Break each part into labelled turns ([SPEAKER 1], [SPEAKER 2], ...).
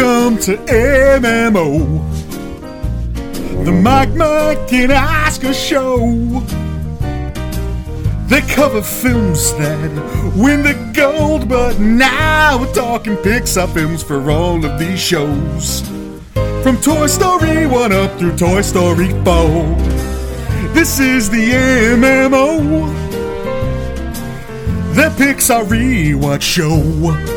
[SPEAKER 1] Welcome to MMO, the Mike, Mike, and Oscar show. They cover films that win the gold, but now we're talking Pixar films for all of these shows. From Toy Story 1 up through Toy Story 4. This is the MMO, the Pixar Rewatch Show.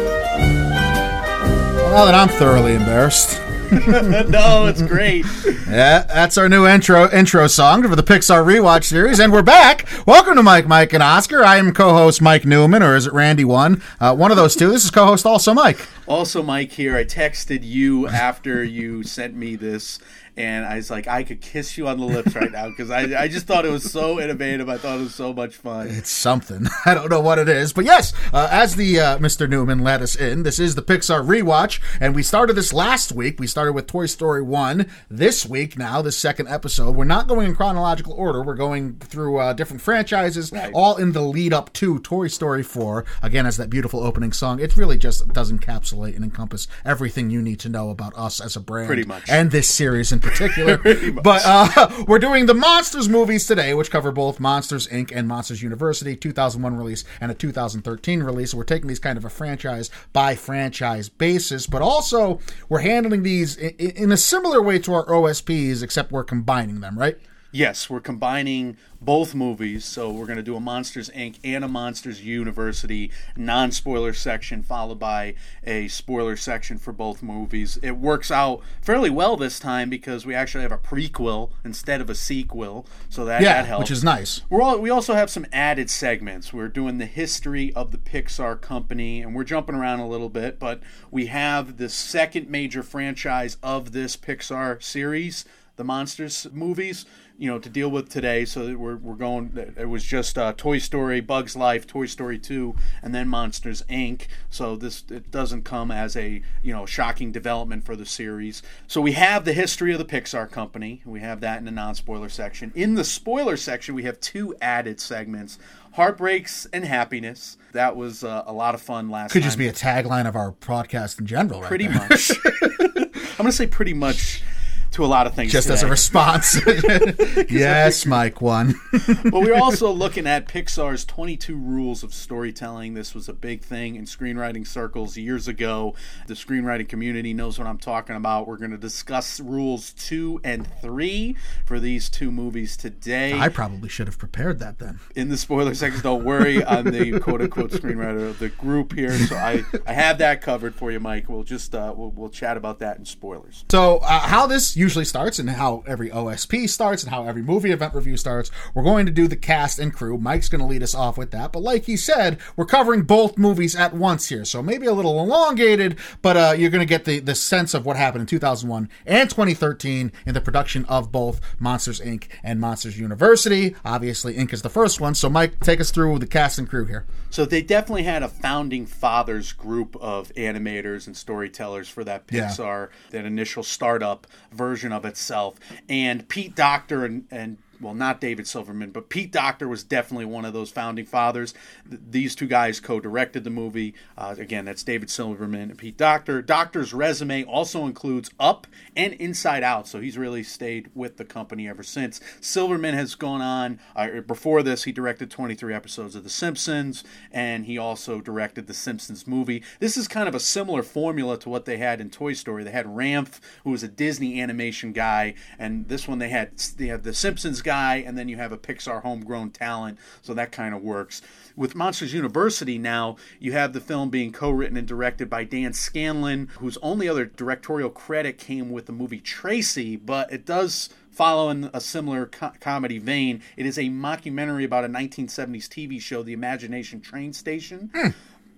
[SPEAKER 1] Now that I'm thoroughly embarrassed.
[SPEAKER 2] no, it's great.
[SPEAKER 1] Yeah, that's our new intro intro song for the Pixar Rewatch series, and we're back. Welcome to Mike, Mike, and Oscar. I am co-host Mike Newman, or is it Randy One? Uh, one of those two. This is co-host also Mike.
[SPEAKER 2] Also, Mike here. I texted you after you sent me this, and I was like, I could kiss you on the lips right now because I, I just thought it was so innovative. I thought it was so much fun.
[SPEAKER 1] It's something. I don't know what it is, but yes, uh, as the uh, Mr. Newman let us in, this is the Pixar rewatch, and we started this last week. We started with Toy Story One. This week, now the second episode, we're not going in chronological order. We're going through uh, different franchises,
[SPEAKER 2] Right.
[SPEAKER 1] all in the lead up to Toy Story Four. Again, as that beautiful opening song, it really just does encapsulate and encompass everything you need to know about us as a brand,
[SPEAKER 2] Pretty much.
[SPEAKER 1] and this series in particular. But uh, we're doing the Monsters movies today, which cover both Monsters Inc. and Monsters University, 2001 release and a 2013 release. We're taking these kind of a franchise by franchise basis, but also we're handling these in, in a similar way to our OSPs, except we're combining them, right?
[SPEAKER 2] Yes, we're combining both movies, so we're going to do a Monsters Inc. and a Monsters University non-spoiler section, followed by a spoiler section for both movies. It works out fairly well this time because we actually have a prequel instead of a sequel, so that,
[SPEAKER 1] Yeah,
[SPEAKER 2] that helps.
[SPEAKER 1] which is nice.
[SPEAKER 2] We're all, we also have some added segments. We're doing the history of the Pixar company, and we're jumping around a little bit, but we have the second major franchise of this Pixar series, the Monsters movies, you know, to deal with today. So that we're, we're going, it was just uh, Toy Story, Bugs Life, Toy Story 2, and then Monsters Inc. So this, it doesn't come as a, you know, shocking development for the series. So we have the history of the Pixar company. We have that in the non spoiler section. In the spoiler section, we have two added segments Heartbreaks and Happiness. That was uh, a lot of fun last
[SPEAKER 1] Could
[SPEAKER 2] time.
[SPEAKER 1] just be a tagline of our podcast in general, right?
[SPEAKER 2] pretty
[SPEAKER 1] there.
[SPEAKER 2] much. I'm going to say pretty much to a lot of things.
[SPEAKER 1] Just as a response. yes, Mike one.
[SPEAKER 2] but we're also looking at Pixar's 22 rules of storytelling. This was a big thing in screenwriting circles years ago. The screenwriting community knows what I'm talking about. We're going to discuss rules two and three for these two movies today.
[SPEAKER 1] I probably should have prepared that then.
[SPEAKER 2] in the spoiler section, don't worry. I'm the quote unquote screenwriter of the group here, so I, I have that covered for you, Mike. We'll just uh, we'll, we'll chat about that in spoilers.
[SPEAKER 1] So, uh, how this usually starts, and how every OSP starts, and how every movie event review starts, we're going to do the cast and crew. Mike's going to lead us off with that. But, like he said, we're covering both movies at once here. So, maybe a little elongated, but uh, you're going to get the, the sense of what happened in 2001 and 2013 in the production of both Monsters Inc. and Monsters University. Obviously, Inc. is the first one. So, Mike, take us through the cast and crew here.
[SPEAKER 2] So they definitely had a founding fathers group of animators and storytellers for that
[SPEAKER 1] Yeah.
[SPEAKER 2] Pixar, that initial startup version of itself. And Pete Docter and, and well, not David Silverman, but Pete Docter was definitely one of those founding fathers. Th- these two guys co-directed the movie. Uh, again, that's David Silverman and Pete Docter. Docter's resume also includes Up and Inside Out, so he's really stayed with the company ever since. Silverman has gone on. Uh, before this, he directed 23 episodes of The Simpsons, and he also directed the Simpsons movie. This is kind of a similar formula to what they had in Toy Story. They had Ranft, who was a Disney animation guy, and this one they had they have the Simpsons guy, and then you have a Pixar homegrown talent, so that kind of works. With Monsters University now, you have the film being co-written and directed by Dan Scanlon, whose only other directorial credit came with the movie Tracy, but it does follow in a similar co- comedy vein. It is a mockumentary about a 1970s TV show, The Imagination Train Station. Hmm.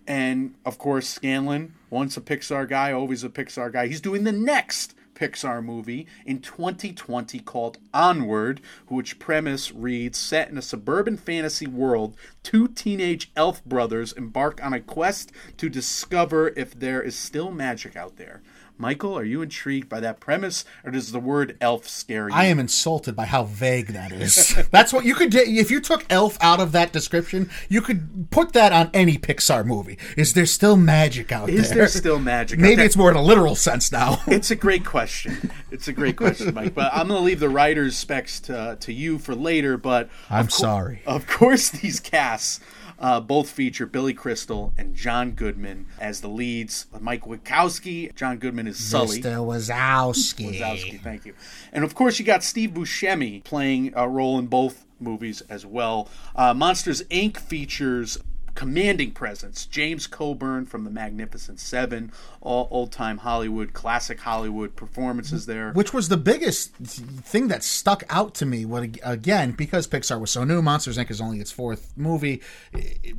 [SPEAKER 2] And of course, Scanlon, once a Pixar guy, always a Pixar guy. He's doing the next Pixar movie in 2020 called Onward, which premise reads set in a suburban fantasy world, two teenage elf brothers embark on a quest to discover if there is still magic out there. Michael, are you intrigued by that premise, or does the word elf scare you?
[SPEAKER 1] I am insulted by how vague that is. That's what you could do if you took elf out of that description. You could put that on any Pixar movie. Is there still magic out
[SPEAKER 2] Is
[SPEAKER 1] there?
[SPEAKER 2] there still magic?
[SPEAKER 1] Maybe
[SPEAKER 2] Okay.
[SPEAKER 1] it's more in a literal sense now.
[SPEAKER 2] It's a great question. It's a great question, Mike. But I'm going to leave the writer's specs to, to you for later. But
[SPEAKER 1] I'm
[SPEAKER 2] cour-
[SPEAKER 1] sorry.
[SPEAKER 2] Of course, these casts uh, both feature Billy Crystal and John Goodman as the leads. Mike Wachowski, John Goodman is Sully.
[SPEAKER 1] Mr. Wazowski.
[SPEAKER 2] Wazowski, thank you. And of course, you got Steve Buscemi playing a role in both movies as well. Uh, Monsters Inc. features commanding presence James Coburn from the Magnificent Seven, all old time Hollywood, classic Hollywood performances there.
[SPEAKER 1] Which was the biggest thing that stuck out to me. What again, because Pixar was so new, Monsters Inc. is only its fourth movie.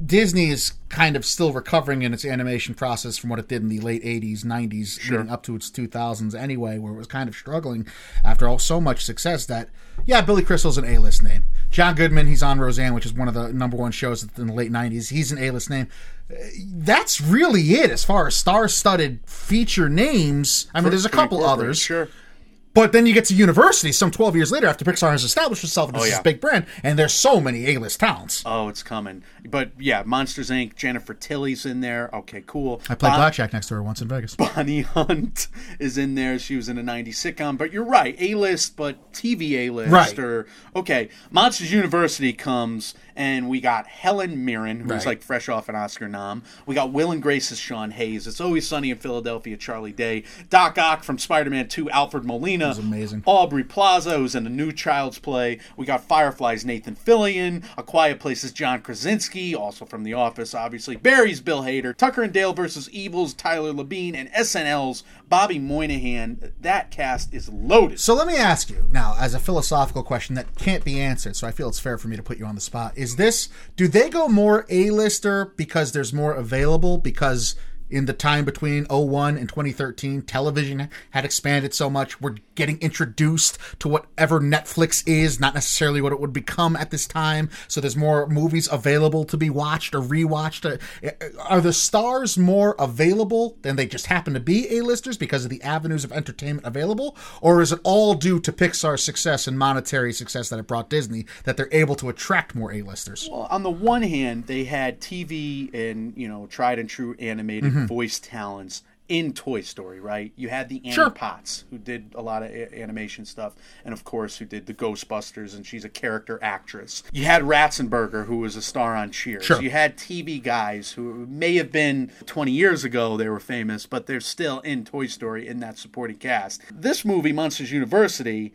[SPEAKER 1] Disney is kind of still recovering in its animation process from what it did in the late '80s, '90s, leading up to its 2000s. Anyway, where it was kind of struggling after all so much success. That yeah, Billy Crystal's an A-list name. John Goodman, he's on Roseanne, which is one of the number one shows in the late '90s. He's an A-list name. That's really it as far as star-studded feature names. I mean, there's a couple others.
[SPEAKER 2] Sure.
[SPEAKER 1] But then you get to University some 12 years later after Pixar has established itself as
[SPEAKER 2] Oh,
[SPEAKER 1] this big brand, and there's so many A-list talents.
[SPEAKER 2] Oh, it's coming. But yeah, Monsters Inc. Jennifer Tilly's in there. Okay, cool.
[SPEAKER 1] I played
[SPEAKER 2] Bon-
[SPEAKER 1] blackjack next to her once in Vegas.
[SPEAKER 2] Bonnie Hunt is in there. She was in a 90s sitcom. But you're right, A list, but TV A list.
[SPEAKER 1] Right.
[SPEAKER 2] Or, okay, Monsters University comes, and we got Helen Mirren, who's
[SPEAKER 1] Right.
[SPEAKER 2] like fresh off an Oscar nom. We got Will and Grace's Sean Hayes. It's Always Sunny in Philadelphia, Charlie Day. Doc Ock from Spider Man 2, Alfred Molina.
[SPEAKER 1] was amazing.
[SPEAKER 2] Aubrey Plaza, who's in a new Child's Play. We got Firefly's Nathan Fillion. A Quiet Place's John Krasinski, also from The Office, obviously. Barry's Bill Hader. Tucker and Dale versus Evil's Tyler Labine. And SNL's Bobby Moynihan. That cast is loaded.
[SPEAKER 1] So let me ask you now, as a philosophical question that can't be answered, so I feel it's fair for me to put you on the spot. Is this, do they go more A-lister because there's more available? Because in the time between 01 and 2013, television had expanded so much. We're getting introduced to whatever Netflix is, not necessarily what it would become at this time. So there's more movies available to be watched or rewatched. Uh, Are the stars more available than they just happen to be A-listers because of the avenues of entertainment available? Or is it all due to Pixar's success and monetary success that it brought Disney that they're able to attract more A-listers?
[SPEAKER 2] Well, on the one hand, they had TV and you know tried and true animated
[SPEAKER 1] Mm-hmm.
[SPEAKER 2] voice talents in Toy Story, right? You had the Annie
[SPEAKER 1] Sure.
[SPEAKER 2] Potts who did a lot of a- animation stuff, and of course who did the Ghostbusters, and she's a character actress. You had Ratzenberger who was a star on Cheers.
[SPEAKER 1] Sure.
[SPEAKER 2] You had TV guys who may have been 20 years ago they were famous, but they're still in Toy Story in that supporting cast. This movie, Monsters University.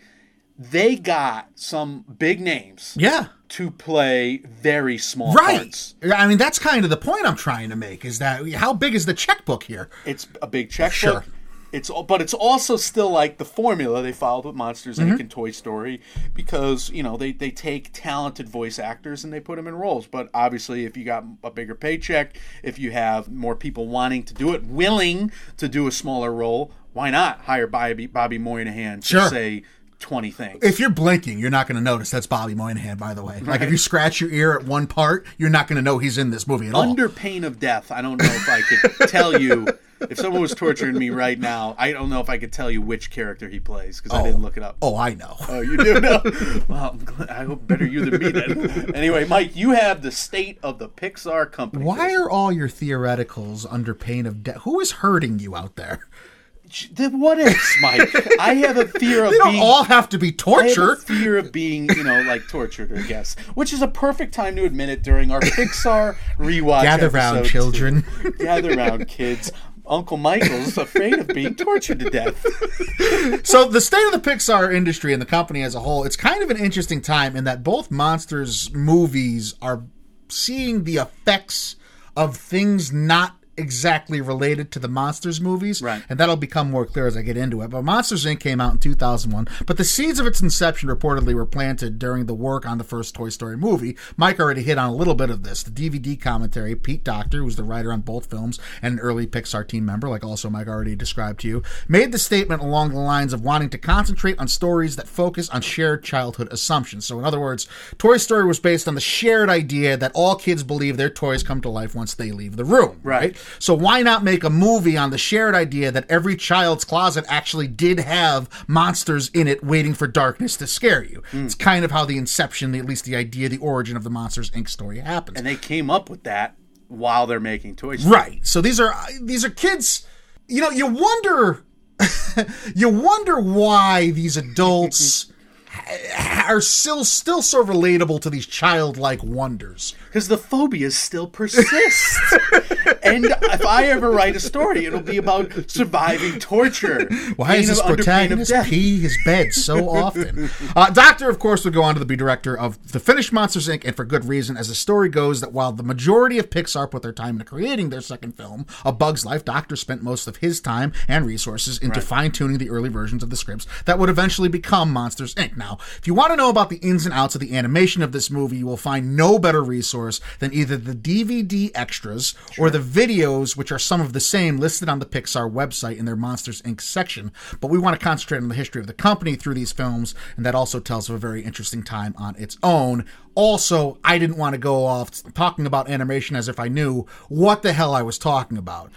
[SPEAKER 2] They got some big names
[SPEAKER 1] Yeah.
[SPEAKER 2] to play very small
[SPEAKER 1] Right.
[SPEAKER 2] parts.
[SPEAKER 1] I mean, that's kind of the point I'm trying to make is that how big is the checkbook here?
[SPEAKER 2] It's a big checkbook.
[SPEAKER 1] Sure.
[SPEAKER 2] It's but it's also still like the formula they followed with Monsters
[SPEAKER 1] Mm-hmm.
[SPEAKER 2] Inc. and Toy Story because you know they they take talented voice actors and they put them in roles. But obviously, if you got a bigger paycheck, if you have more people wanting to do it, willing to do a smaller role, why not hire Bobby Bobby Moynihan to
[SPEAKER 1] Sure.
[SPEAKER 2] say twenty things?
[SPEAKER 1] If you're blinking, you're not going to notice that's Bobby Moynihan, by the way. Like, if you scratch your ear at one part, you're not going to know he's in this movie at all.
[SPEAKER 2] under pain of death, I don't know if I could tell you. If someone was torturing me right now, I don't know if I could tell you which character he plays because I didn't oh. look it up.
[SPEAKER 1] Oh, I know.
[SPEAKER 2] Oh, you do know. well, I hope better you than me then. Anyway, Mike, you have the state of the Pixar company.
[SPEAKER 1] Why are all your theoreticals under pain of death? Who is hurting you out there?
[SPEAKER 2] The what ifs, Mike? I have a fear of
[SPEAKER 1] They don't
[SPEAKER 2] being.
[SPEAKER 1] all have to be
[SPEAKER 2] I have
[SPEAKER 1] torture.
[SPEAKER 2] a fear of being, you know, like tortured, I guess. Which is a perfect time to admit it during our Pixar rewatch.
[SPEAKER 1] Gather round, children.
[SPEAKER 2] two. Gather round, kids. Uncle Michael's afraid of being tortured to death.
[SPEAKER 1] so the state of the Pixar industry and the company as a whole, it's kind of an interesting time in that both monsters movies are seeing the effects of things not exactly related to the monsters movies
[SPEAKER 2] Right.
[SPEAKER 1] and that'll become more clear as i get into it. But monsters inc. came out in 2001 but the seeds of its inception reportedly were planted during the work on the first toy story movie. Mike already hit on a little bit of this. The dvd commentary pete docter who's the writer on both films and an early pixar team member like also mike already described to you made the statement along the lines of wanting to concentrate on stories that focus on shared childhood assumptions. So in other words toy story was based on the shared idea that all kids believe their toys come to life once they leave the room
[SPEAKER 2] Right.
[SPEAKER 1] So why not make a movie on the shared idea that every child's closet actually did have monsters in it waiting for darkness to scare you?
[SPEAKER 2] Hmm.
[SPEAKER 1] It's kind of how the inception, at least the idea, the origin of the Monsters Inc. story happens.
[SPEAKER 2] And they came up with that while they're making toys,
[SPEAKER 1] Right. So these are these are kids. You know, you wonder, you wonder why these adults are still still so relatable to these childlike wonders.
[SPEAKER 2] Because the phobias still persist. and if I ever write a story, it'll be about surviving torture.
[SPEAKER 1] Why does this
[SPEAKER 2] of- under pain of
[SPEAKER 1] protagonist pee his bed so often? uh, Docter, of course, would go on to be director of the finished Monsters Inc., and for good reason, as the story goes that while the majority of Pixar put their time into creating their second film, A Bug's Life, Docter spent most of his time and resources into fine tuning the early versions of the scripts that would eventually become Monsters Inc. Now, if you want to know about the ins and outs of the animation of this movie, you will find no better resource than either the DVD extras or the videos, which are some of the same listed on the Pixar website in their Monsters Inc. section. But we want to concentrate on the history of the company through these films, and that also tells of a very interesting time on its own. Also, I didn't want to go off talking about animation as if I knew what the hell I was talking about.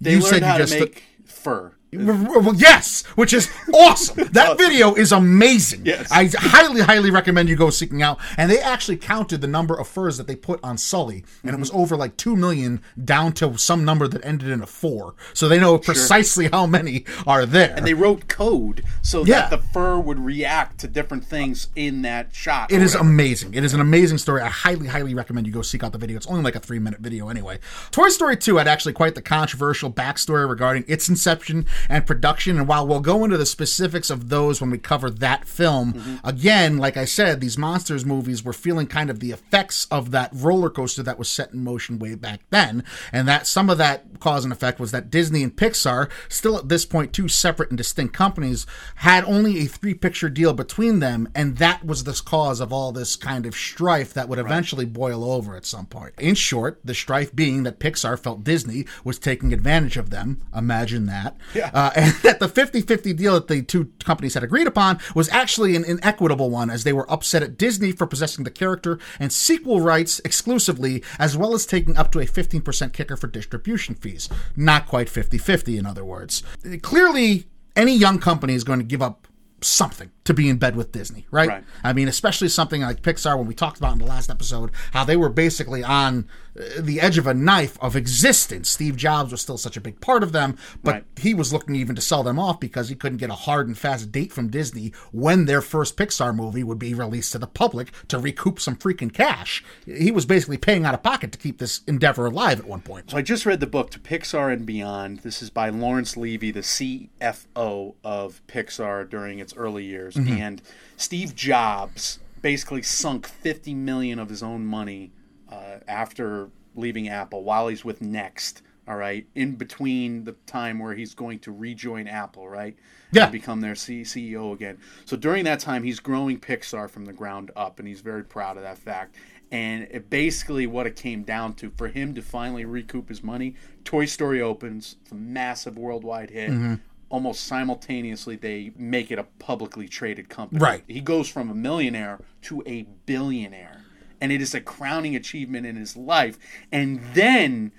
[SPEAKER 2] They learned how to make fur.
[SPEAKER 1] Well, yes, which is awesome. That video is amazing.
[SPEAKER 2] Yes.
[SPEAKER 1] I highly, highly recommend you go seeking out. And they actually counted the number of furs that they put on Sully, and it mm-hmm. was over like two million, down to some number that ended in a four. So they know precisely how many are there.
[SPEAKER 2] And they wrote code so
[SPEAKER 1] Yeah.
[SPEAKER 2] that the fur would react to different things in that shot.
[SPEAKER 1] It is
[SPEAKER 2] whatever.
[SPEAKER 1] amazing. It is an amazing story. I highly, highly recommend you go seek out the video. It's only like a three minute video anyway. Toy Story 2 had actually quite the controversial backstory regarding its inception and production. And while we'll go into the specifics of those when we cover that film, mm-hmm. again, like I said, these Monsters movies were feeling kind of the effects of that roller coaster that was set in motion way back then. And that some of that cause and effect was that Disney and Pixar, still at this point two separate and distinct companies, had only a three picture deal between them. And that was the cause of all this kind of strife that would eventually boil over at some point. In short, the strife being that Pixar felt Disney was taking advantage of them. Imagine that.
[SPEAKER 2] Yeah.
[SPEAKER 1] Uh, and that the 50 50 deal that the two companies had agreed upon was actually an inequitable one, as they were upset at Disney for possessing the character and sequel rights exclusively, as well as taking up to a 15% kicker for distribution fees. Not quite 50 50, in other words. Clearly, any young company is going to give up something to be in bed with Disney, right?
[SPEAKER 2] Right.
[SPEAKER 1] I mean, especially something like Pixar, when we talked about in the last episode, how they were basically on uh, the edge of a knife of existence. Steve Jobs was still such a big part of them, but
[SPEAKER 2] Right.
[SPEAKER 1] he was looking even to sell them off because he couldn't get a hard and fast date from Disney when their first Pixar movie would be released to the public to recoup some freaking cash. He was basically paying out of pocket to keep this endeavor alive at one point.
[SPEAKER 2] So I just read the book To Pixar and Beyond. This is by Lawrence Levy, the CFO of Pixar during its early years. And Steve Jobs basically sunk 50 million of his own money uh, after leaving Apple while he's with Next. All right, in between the time where he's going to rejoin Apple, right?
[SPEAKER 1] Yeah.
[SPEAKER 2] And become their C- CEO again. So during that time, he's growing Pixar from the ground up, and he's very proud of that fact. And it basically what it came down to for him to finally recoup his money. Toy Story opens, it's a massive worldwide hit.
[SPEAKER 1] Mm-hmm.
[SPEAKER 2] Almost simultaneously, they make it a publicly traded company.
[SPEAKER 1] Right.
[SPEAKER 2] He goes from a millionaire to a billionaire, and it is a crowning achievement in his life. And then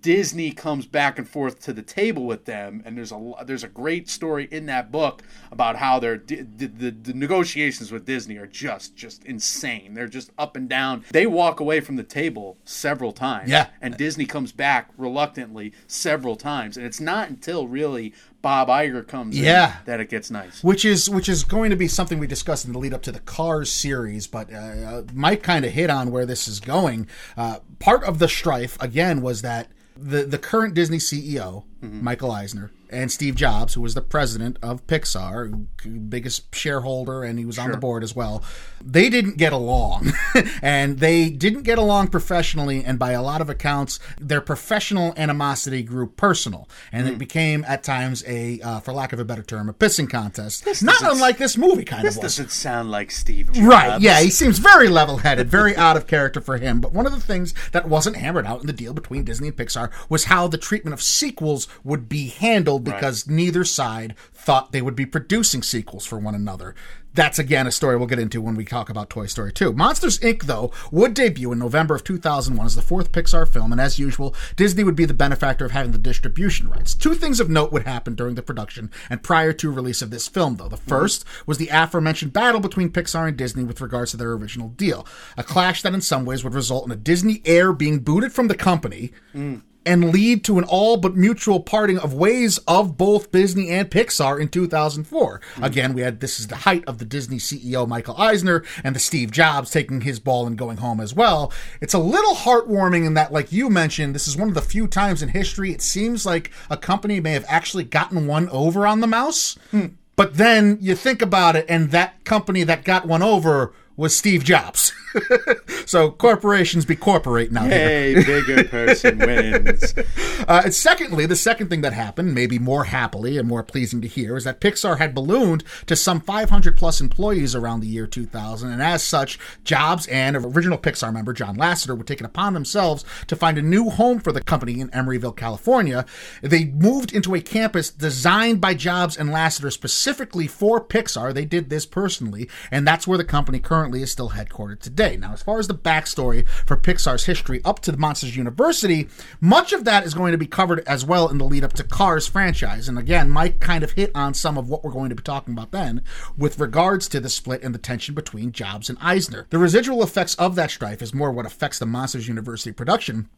[SPEAKER 2] Disney comes back and forth to the table with them, and there's a there's a great story in that book about how their the, the, the negotiations with Disney are just just insane. They're just up and down. They walk away from the table several times,
[SPEAKER 1] Yeah.
[SPEAKER 2] and Disney comes back reluctantly several times, and it's not until really Bob Iger comes
[SPEAKER 1] Yeah.
[SPEAKER 2] in that it gets nice.
[SPEAKER 1] which is which is going to be something we discussed in the lead up to the Cars series. But uh, uh, Mike kind of hit on where this is going. Uh, part of the strife again was that the the current Disney CEO Michael Eisner and Steve Jobs, who was the president of Pixar, biggest shareholder, and he was on the board as well. They didn't get along, and they didn't get along professionally. And by a lot of accounts, their professional animosity grew personal, and
[SPEAKER 2] Hmm.
[SPEAKER 1] it became at times a, uh, for lack of a better term, a pissing contest. Not unlike this movie kind
[SPEAKER 2] This
[SPEAKER 1] of was.
[SPEAKER 2] doesn't sound like Steve Jobs.
[SPEAKER 1] Right, yeah, he seems very level headed, very out of character for him. But one of the things that wasn't hammered out in the deal between Disney and Pixar was how the treatment of sequels would be handled killed because neither side thought they would be producing sequels for one another. That's again a story we'll get into when we talk about Toy Story 2. Monsters Inc., though, would debut in November of 2001 as the fourth Pixar film, and as usual, Disney would be the benefactor of having the distribution rights. Two things of note would happen during the production and prior to release of this film, though. The 1st was the aforementioned battle between Pixar and Disney with regards to their original deal, a clash that in some ways would result in a Disney heir being booted from the company and lead to an all but mutual parting of ways of both Disney and Pixar in 2004. Hmm. Again, we had this is the height of the Disney CEO Michael Eisner and the Steve Jobs taking his ball and going home as well. It's a little heartwarming in that, like you mentioned, this is one of the few times in history it seems like a company may have actually gotten one over on the mouse. Hmm. But then you think about it, and that company that got one over was Steve Jobs. so corporations be corporate now.
[SPEAKER 2] Hey, bigger person wins.
[SPEAKER 1] Uh, and secondly, the second thing that happened, maybe more happily and more pleasing to hear, is that Pixar had ballooned to some 500 plus employees around the year 2000, and as such, Jobs and original Pixar member John Lasseter were taken upon themselves to find a new home for the company in Emeryville, California. They moved into a campus designed by Jobs and Lasseter specifically for Pixar. They did this personally, and that's where the company currently is still headquartered today. Now, as far as the backstory for Pixar's history up to the Monsters University, much of that is going to be covered as well in the lead up to Cars franchise. And again, Mike kind of hit on some of what we're going to be talking about then with regards to the split and the tension between Jobs and Eisner. The residual effects of that strife is more what affects the Monsters University production.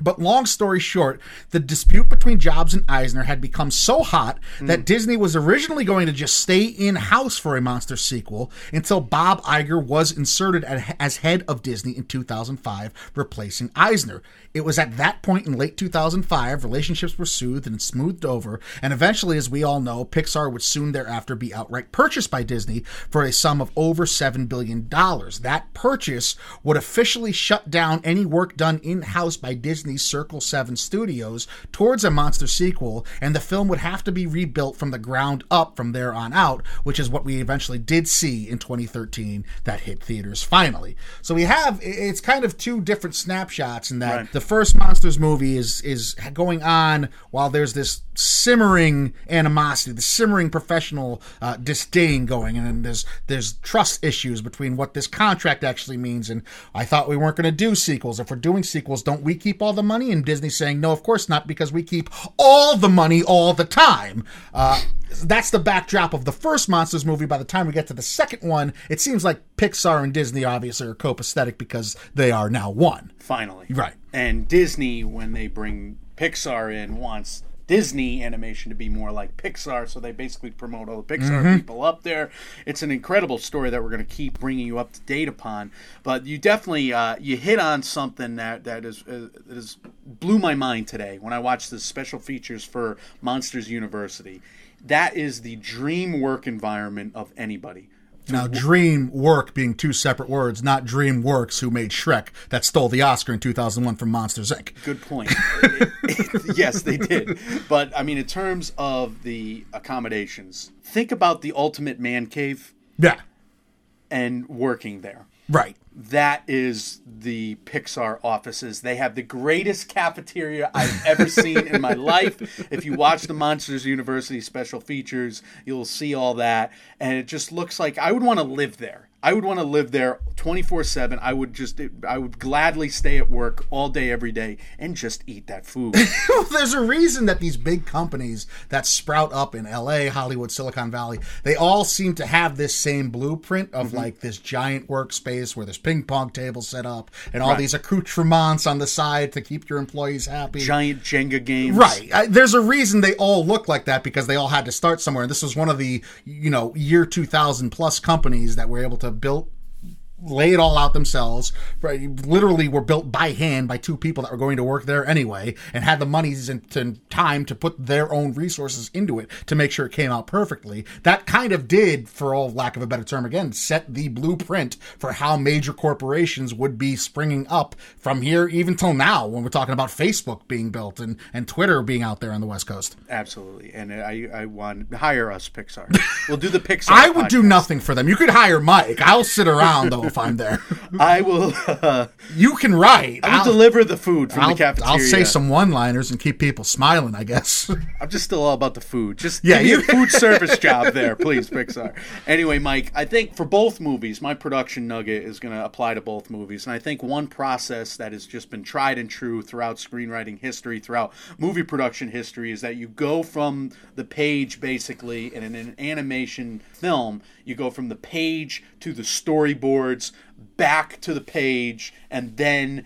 [SPEAKER 1] But long story short, the dispute between Jobs and Eisner had become so hot that mm. Disney was originally going to just stay in house for a monster sequel until Bob Iger was inserted as head of Disney in 2005, replacing Eisner. It was at that point in late 2005, relationships were soothed and smoothed over, and eventually, as we all know, Pixar would soon thereafter be outright purchased by Disney for a sum of over $7 billion. That purchase would officially shut down any work done in house by Disney's Circle 7 Studios towards a monster sequel, and the film would have to be rebuilt from the ground up from there on out, which is what we eventually did see in 2013 that hit theaters finally. So we have it's kind of two different snapshots in that
[SPEAKER 2] Right.
[SPEAKER 1] the first Monsters movie is is going on while there's this simmering animosity, the simmering professional uh, disdain going, and then there's there's trust issues between what this contract actually means. And I thought we weren't going to do sequels. If we're doing sequels, don't we keep all the money? And Disney saying no, of course not, because we keep all the money all the time. Uh, that's the backdrop of the first Monsters movie. By the time we get to the second one, it seems like Pixar and Disney obviously are copacetic because they are now one.
[SPEAKER 2] Finally.
[SPEAKER 1] Right.
[SPEAKER 2] And Disney, when they bring Pixar in, wants Disney animation to be more like Pixar, so they basically promote all the Pixar people up there. It's an incredible story that we're going to keep bringing you up to date upon. But you definitely uh, you hit on something that that is uh, that is blew my mind today when I watched the special features for Monsters University. That is the dream work environment of anybody.
[SPEAKER 1] Now, mm-hmm. Dream Work being two separate words, not Dream Works, who made Shrek, that stole the Oscar in 2001 from Monsters Inc.
[SPEAKER 2] Good point. yes, they did. But I mean, in terms of the accommodations, think about the ultimate man cave
[SPEAKER 1] Yeah,
[SPEAKER 2] and working there.
[SPEAKER 1] right.
[SPEAKER 2] That is the Pixar offices. They have the greatest cafeteria I've ever seen in my life. If you watch the Monsters University special features, you'll see all that. And it just looks like I would want to live there. I would want to live there 24 7. I would just, I would gladly stay at work all day, every day, and just eat that food.
[SPEAKER 1] Well, there's a reason that these big companies that sprout up in LA, Hollywood, Silicon Valley, they all seem to have this same blueprint of mm-hmm. like this giant workspace where there's ping pong tables set up and all
[SPEAKER 2] Right.
[SPEAKER 1] these accoutrements on the side to keep your employees happy.
[SPEAKER 2] Giant Jenga games.
[SPEAKER 1] Right. I, there's a reason they all look like that because they all had to start somewhere. And this was one of the, you know, year 2000 plus companies that were able to build lay it all out themselves. Right, literally, were built by hand by two people that were going to work there anyway, and had the monies and, time to put their own resources into it to make sure it came out perfectly. That kind of did, for all lack of a better term, again, set the blueprint for how major corporations would be springing up from here even till now, when we're talking about Facebook being built and and Twitter being out there on the West Coast.
[SPEAKER 2] Absolutely. And I, I want hire us, Pixar. We'll do the Pixar.
[SPEAKER 1] I would do nothing for them. You could hire Mike. I'll sit around though if I'm there.
[SPEAKER 2] I will. Uh,
[SPEAKER 1] You can write.
[SPEAKER 2] I will
[SPEAKER 1] I'll,
[SPEAKER 2] deliver the food from
[SPEAKER 1] I'll,
[SPEAKER 2] the cafeteria.
[SPEAKER 1] I'll say some one-liners and keep people smiling. I guess.
[SPEAKER 2] I'm just still all about the food. Just
[SPEAKER 1] Yeah, you-
[SPEAKER 2] food service job there, please, Pixar. Anyway, Mike, I think for both movies, my production nugget is going to apply to both movies. And I think one process that has just been tried and true throughout screenwriting history, throughout movie production history, is that you go from the page basically in an animation film, you go from the page to the storyboards, back to the page, and then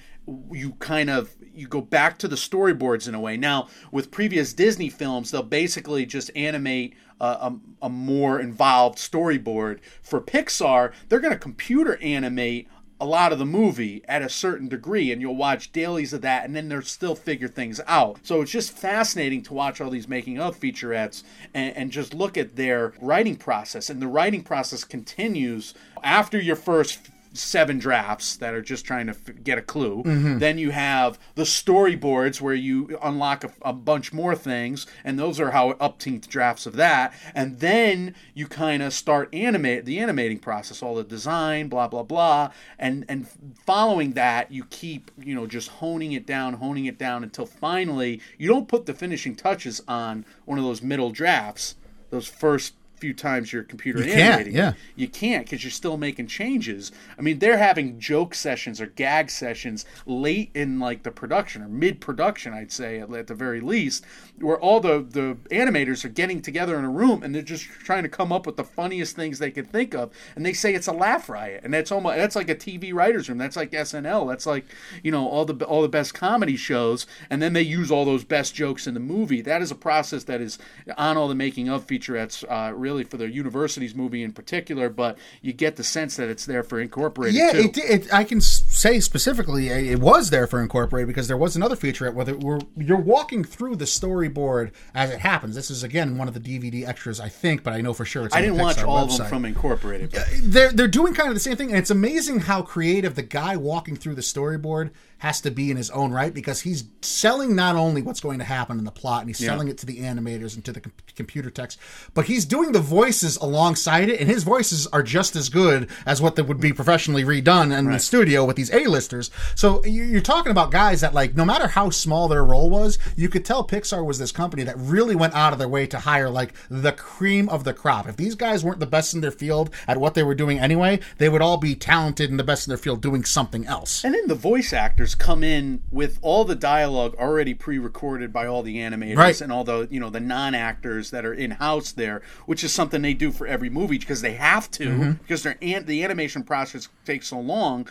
[SPEAKER 2] you kind of you go back to the storyboards in a way. Now, with previous Disney films, they'll basically just animate a, a, a more involved storyboard. For Pixar, they're going to computer animate a lot of the movie at a certain degree, and you'll watch dailies of that, and then they'll still figure things out. So it's just fascinating to watch all these making of featurettes and, and just look at their writing process. And the writing process continues after your first seven drafts that are just trying to f- get a clue. Mm-hmm. Then you have the storyboards where you unlock a, a bunch more things, and those are how upteenth drafts of that. And then you kind of start animate the animating process, all the design, blah blah blah, and and following that, you keep you know just honing it down, honing it down until finally you don't put the finishing touches on one of those middle drafts, those first few times your computer
[SPEAKER 1] You can't,
[SPEAKER 2] animating.
[SPEAKER 1] yeah.
[SPEAKER 2] You can't because you're still making changes. I mean, they're having joke sessions or gag sessions late in like the production or mid production, I'd say at, at the very least, where all the the animators are getting together in a room and they're just trying to come up with the funniest things they can think of, and they say it's a laugh riot, and that's almost that's like a TV writers room. That's like SNL. That's like you know all the all the best comedy shows, and then they use all those best jokes in the movie. That is a process that is on all the making of featurettes, uh, really for the universities movie in particular. But you get the sense that it's there for incorporated.
[SPEAKER 1] Yeah, it, it, I can say specifically uh, it was there for Incorporated because there was another featurette where, where you're walking through the storyboard as it happens. This is again one of the DVD extras, I think, but I know for sure it's.
[SPEAKER 2] I didn't watch all of them from Incorporated. but-
[SPEAKER 1] they're they're doing kind of the same thing, and it's amazing how creative the guy walking through the storyboard has to be in his own right because he's selling not only what's going to happen in the plot, and he's selling it to the animators and to the com- computer text, but he's doing the voices alongside it, and his voices are just as good as what that would be professionally redone in the studio with these A-listers. So you- you're talking about guys that like no matter how small their role was, you could tell Pixar was this company that really went out of their way to hire like the cream of the crop. If these guys weren't the best in their field at what they were doing anyway, they would all be talented and the best in their field doing something else.
[SPEAKER 2] And then the voice actors come in with all the dialogue already pre-recorded by all the animators
[SPEAKER 1] Right.
[SPEAKER 2] and all the you know the non-actors that are in house there, which is something they do for every movie because they have to
[SPEAKER 1] Mm-hmm.
[SPEAKER 2] because their an- the animation process takes so long.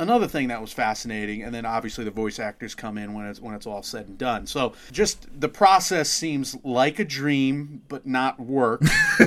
[SPEAKER 2] Another thing that was fascinating, and then obviously the voice actors come in when it's when it's all said and done. So just the process seems like a dream, but not work.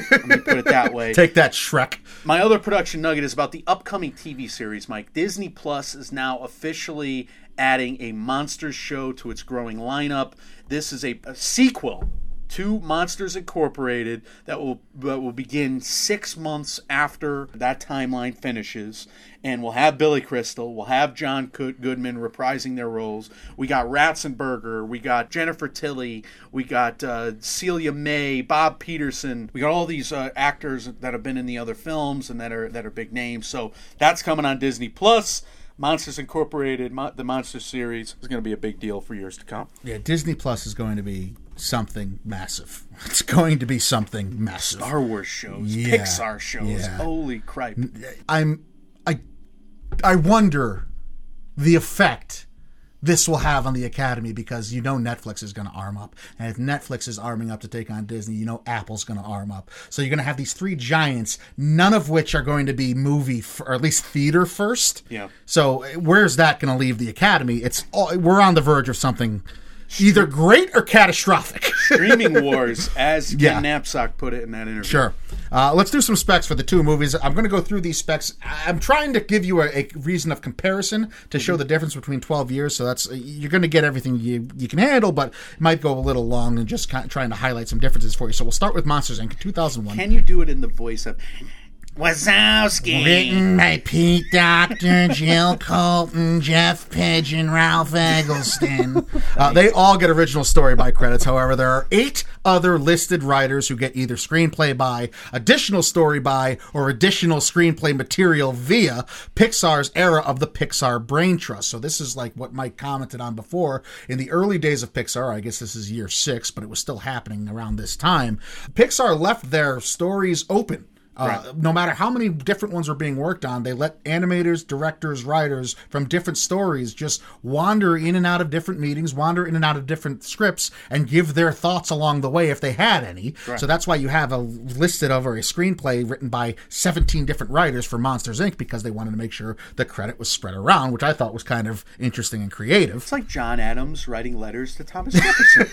[SPEAKER 2] Let me put it that way.
[SPEAKER 1] Take that, Shrek.
[SPEAKER 2] My other production nugget is about the upcoming TV series, Mike. Disney Plus is now officially adding a Monsters show to its growing lineup. This is a, a sequel to Monsters Incorporated that will that will begin six months after that timeline finishes, and we'll have Billy Crystal, we'll have John Goodman reprising their roles. We got Ratzenberger, we got Jennifer Tilly, we got uh, Celia Mae, Bob Peterson. We got all these uh, actors that have been in the other films and that are that are big names. So that's coming on Disney Plus. Monsters Incorporated, the Monster series is going to be a big deal for years to come.
[SPEAKER 1] Yeah, Disney Plus is going to be something massive. It's going to be something massive.
[SPEAKER 2] Star Wars shows,
[SPEAKER 1] Yeah,
[SPEAKER 2] Pixar shows.
[SPEAKER 1] yeah.
[SPEAKER 2] Holy crap!
[SPEAKER 1] I'm I I wonder the effect this will have on the Academy because you know Netflix is going to arm up, and if Netflix is arming up to take on Disney, you know Apple's going to arm up. So you're going to have these three giants, none of which are going to be movie f- or at least theater first.
[SPEAKER 2] Yeah.
[SPEAKER 1] So eh, where's that going to leave the Academy? It's all, we're on the verge of something either great or catastrophic.
[SPEAKER 2] Streaming wars, as Ken
[SPEAKER 1] Yeah.
[SPEAKER 2] Knapsack put it in that interview.
[SPEAKER 1] Sure. Uh, let's do some specs for the two movies. I'm going to go through these specs. I'm trying to give you a, a reason of comparison to show the difference between 12 years. So that's you're going to get everything you you can handle, but it might go a little long and just kind of trying to highlight some differences for you. So we'll start with Monsters Inc. 2001.
[SPEAKER 2] Can you do it in the voice of? Wazowski.
[SPEAKER 1] Written by Pete Doctor, Jill Culton, Jeff Pidgeon, Ralph Eggleston. Uh, they all get original story by credits. However, there are eight other listed writers who get either screenplay by, additional story by, or additional screenplay material via Pixar's era of the Pixar Brain Trust. So this is like what Mike commented on before. In the early days of Pixar, I guess this is year six, but it was still happening around this time. Pixar left their stories open uh, right. No matter how many different ones were being worked on, they let animators, directors, writers from different stories just wander in and out of different meetings, wander in and out of different scripts, and give their thoughts along the way if they had any. Right. So that's why you have a listed over a screenplay written by 17 different writers for Monsters Inc. because they wanted to make sure the credit was spread around, which I thought was kind of interesting and creative.
[SPEAKER 2] It's like John Adams writing letters to Thomas Jefferson.